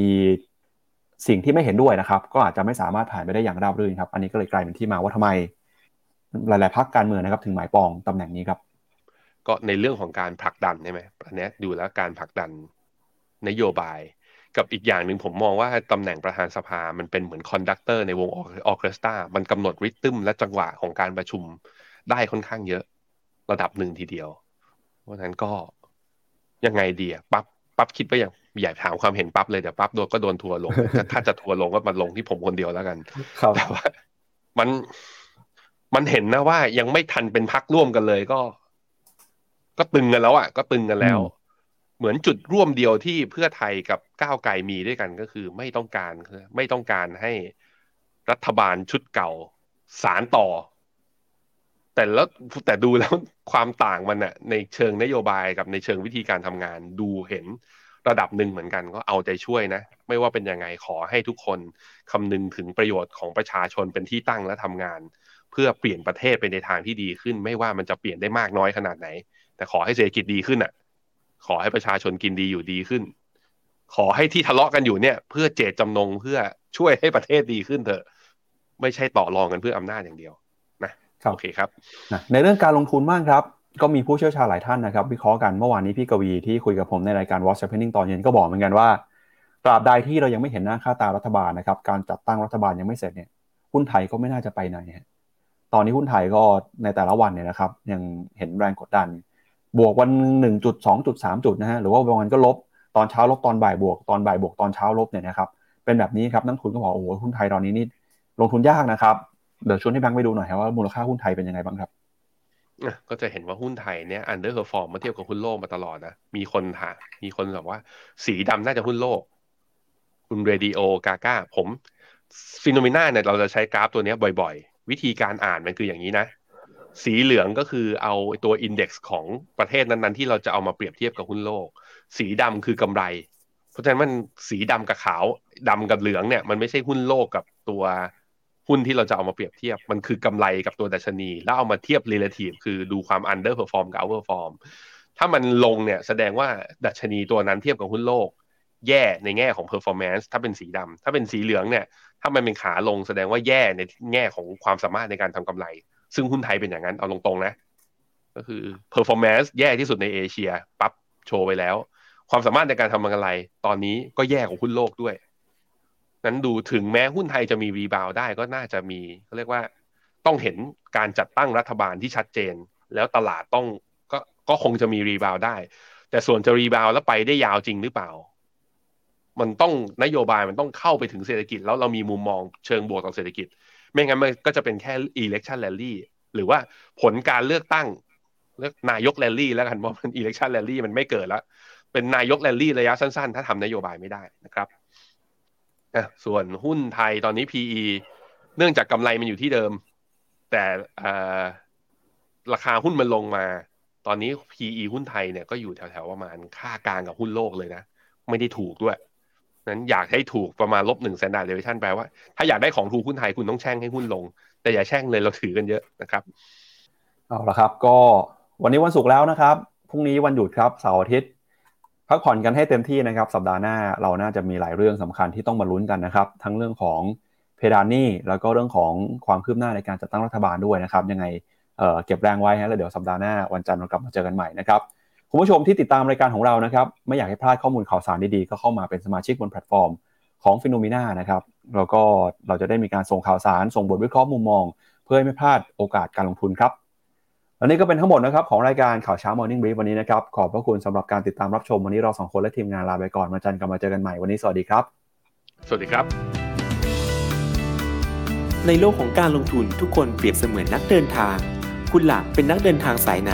สิ่งที่ไม่เห็นด้วยนะครับ ก็อาจจะไม่สามารถผ่านไปได้อย่างราบรื่นครับ อันนี้ก็เลยกลายเป็นที่มาว่าทำไม หลาย ๆพรรคการเมืองนะครับ ถึงหมายปองตำแหน่งนี้ครับ ก็ในเรื่องของการผลักดันใช่ไหมอันนี้ดูแล้วการผลักดันนโยบาย กับอีกอย่างหนึ่งผมมองว่าตำแหน่งประธานสภามันเป็นเหมือน conductor ในวงออเคสตรามันกำหนดริทึมและจังหวะของการประชุมได้ค่อนข้างเยอะ ระดับหนึ่งทีเดียว เพราะฉะนั้นก็ยังไงดีอะปั๊บปั๊บคิดว่าอย่างอย่าถามความเห็นปั๊บเลยเดี๋ยวปั๊บโดนก็โดนทัวลง ถ้าจะทัวลงก็มาลงที่ผมคนเดียวแล้วกันครับแต่ว่ามันมันเห็นนะว่ายังไม่ทันเป็นพักร่วมกันเลยก็ ก็ตึงกันแล้วอะก็ตึงกันแล้ว เหมือนจุดร่วมเดียวที่เพื่อไทยกับก้าวไกลมีด้วยกันก็คือไม่ต้องการไม่ต้องการให้รัฐบาลชุดเก่าสารต่อ แต่แล้วแต่ดูแล้วความต่างมันอะในเชิงนโยบายกับในเชิงวิธีการทำงาน ดูเห็นระดับหนึ่งเหมือนกันก็เอาใจช่วยนะ ไม่ว่าเป็นยังไงขอให้ทุกคนคำนึงถึงประโยชน์ของประชาชนเป็นที่ตั้งและทำงาน เพื่อเปลี่ยนประเทศไปในทางที่ดีขึ้น ไม่ว่ามันจะเปลี่ยนได้มากน้อยขนาดไหน แต่ขอให้เศรษฐกิจดีขึ้นอะ ขอให้ประชาชนกินดีอยู่ดีขึ้น ขอให้ที่ทะเลาะกันอยู่เนี่ย เพื่อเจตจำนงเพื่อช่วยให้ประเทศดีขึ้นเถอะ ไม่ใช่ต่อรองกันเพื่ออำนาจอย่างเดียวครับโอเคครับนะในเรื่องการลงทุนบ้างครับ ก็มีผู้เชี่ยวชาญหลายท่านนะครับ วิเคราะห์กันเมื่อวานนี้พี่กวีที่คุยกับผมในรายการ What's Happening ตอนเย็นก็บอกเหมือนกันว่าตราบใดที่เรายังไม่เห็นหน้าค่าตารัฐบาลนะครับ การจัดตั้งรัฐบาลยังไม่เสร็จเนี่ยหุ้นไทยก็ไม่น่าจะไปไหนฮะตอนนี้หุ้นไทยก็ในแต่ละวันเนี่ยนะครับ ยังเห็นแรงกดดัน บวกวันหนึ่งจุดสองจุดสามจุดนะฮะหรือว่าบางวันก็ลบตอนเช้าลบตอนบ่ายบวกตอนบ่ายบวกตอนเช้าลบเนี่ยนะครับเป็นแบบนี้ครับนักลงทุนก็บอกโอ้โหหุ้นไทยตอนนี้นี่ลงทุนยากนะครับเดี๋ยวชวนให้แบงค์ไปดูหน่อยครับว่ามูลค่าหุ้นไทยเป็นยังไงบ้างครับก็จะเห็นว่าหุ้นไทยเนี่ย underperform มาเทียบกับหุ้นโลกมาตลอดนะมีคนถามมีคนแบบว่า สีดำน่าจะหุ้นโลก คุณ Radio Gaga ผม Finnomena เนี่ยเราจะใช้กราฟตัวเนี้ยบ่อยๆ วิธีการอ่านมันคืออย่างนี้นะ สีเหลืองก็คือเอาตัวอินเด็กซ์ของประเทศนั้น ๆ ที่เราจะเอามาเปรียบเทียบกับหุ้นโลก สีดำคือกำไร เพราะฉะนั้นมันสีดำกับขาวดำกับเหลืองเนี่ยมันไม่ใช่หุ้นโลกกับตัวหุ้นที่เราจะเอามาเปรียบเทียบ มันคือกำไรกับตัวดัชนี แล้วเอามาเทียบ relative คือดูความ underperform กับ outperform ถ้ามันลงเนี่ยแสดงว่าดัชนีตัวนั้นเทียบกับหุ้นโลก แย่ในแง่ของ performance ถ้าเป็นสีดำถ้าเป็นสีเหลืองเนี่ย ถ้ามันเป็นขาลงแสดงว่าแย่ในแง่ของความสามารถในการทำกำไร ซึ่งหุ้นไทยเป็นอย่างนั้นเอาตรงๆนะ ก็คือ performance แย่ที่สุดในเอเชียปั๊บโชว์ไปแล้ว ความสามารถในการทำกำไรตอนนี้ก็แย่กว่าหุ้นโลกด้วย นั้นดูถึงแม้หุ้นไทยจะมี rebound ได้ก็น่าจะมีเขาเรียกว่าต้องเห็นการจัดตั้งรัฐบาลที่ชัดเจน แล้วตลาดต้องก็ก็คงจะมี rebound ได้ แต่ส่วนจะ rebound แล้วไปได้ยาวจริงหรือเปล่า มันต้องนโยบายมันต้องเข้าไปถึงเศรษฐกิจ แล้วเรามีมุมมองเชิงบวกต่อเศรษฐกิจ ไม่งั้นมันก็จะเป็นแค่ election rally หรือว่าผลการเลือกตั้งเลือกนายกแรลลี่แล้วกันเพราะมัน election rally มันไม่เกิดแล้ว เป็นนายกแรลลี่ระยะสั้นๆ ถ้าทำนโยบายไม่ได้นะครับส่วนหุ้นไทยตอนนี้ PE เนื่องจากกำไรมันอยู่ที่เดิม แต่ราคาหุ้นมันลงมา ตอนนี้ PE หุ้นไทยเนี่ยก็อยู่แถวๆประมาณค่ากลางกับหุ้นโลกเลยนะ ไม่ได้ถูกด้วย นั้นอยากให้ถูกประมาณลบหนึ่ง standard deviation แปลว่า ถ้าอยากได้ของถูกหุ้นไทยคุณต้องแช่งให้หุ้นลง แต่อย่าแช่งเลยเราถือกันเยอะนะครับ เอาละครับ ก็วันนี้วันศุกร์แล้วนะครับพรุ่งนี้วันหยุดครับเสาร์อาทิตย์พักผ่อนกันให้เต็มที่นะครับ สัปดาห์หน้าเราน่าจะมีหลายเรื่องสำคัญที่ต้องมาลุ้นกันนะครับ ทั้งเรื่องของเพดานนี่แล้วก็เรื่องของความคืบหน้าในการจัดตั้งรัฐบาลด้วยนะครับ ยังไงเเก็บแรงไว้ฮะแล้วเดี๋ยวสัปดาห์หน้าวันจันทร์เรากลับมาเจอกันใหม่นะครับ คุณผู้ชมที่ติดตามรายการของเรานะครับไม่อยากให้พลาดข้อมูลข่าวสารดีๆ ก็เข้ามาเป็นสมาชิกบนแพลตฟอร์มของ Finnomena นะครับแล้วก็เราจะได้มีการส่งข่าวสาร ส่งบทวิเคราะห์มุมมอง เพื่อให้ไม่พลาดโอกาสการลงทุนครับและนี่ก็เป็นทั้งหมดนะครับของรายการข่าวเช้า Morning Brief วันนี้นะครับขอบพระคุณสำหรับการติดตามรับชมวันนี้เราสองคนและทีมงานลาไปก่อนมาจันทร์กลับมาเจอกันใหม่วันนี้สวัสดีครับ สวัสดีครับ ในโลกของการลงทุนทุกคนเปรียบเสมือนนักเดินทาง คุณล่ะเป็นนักเดินทางสายไหน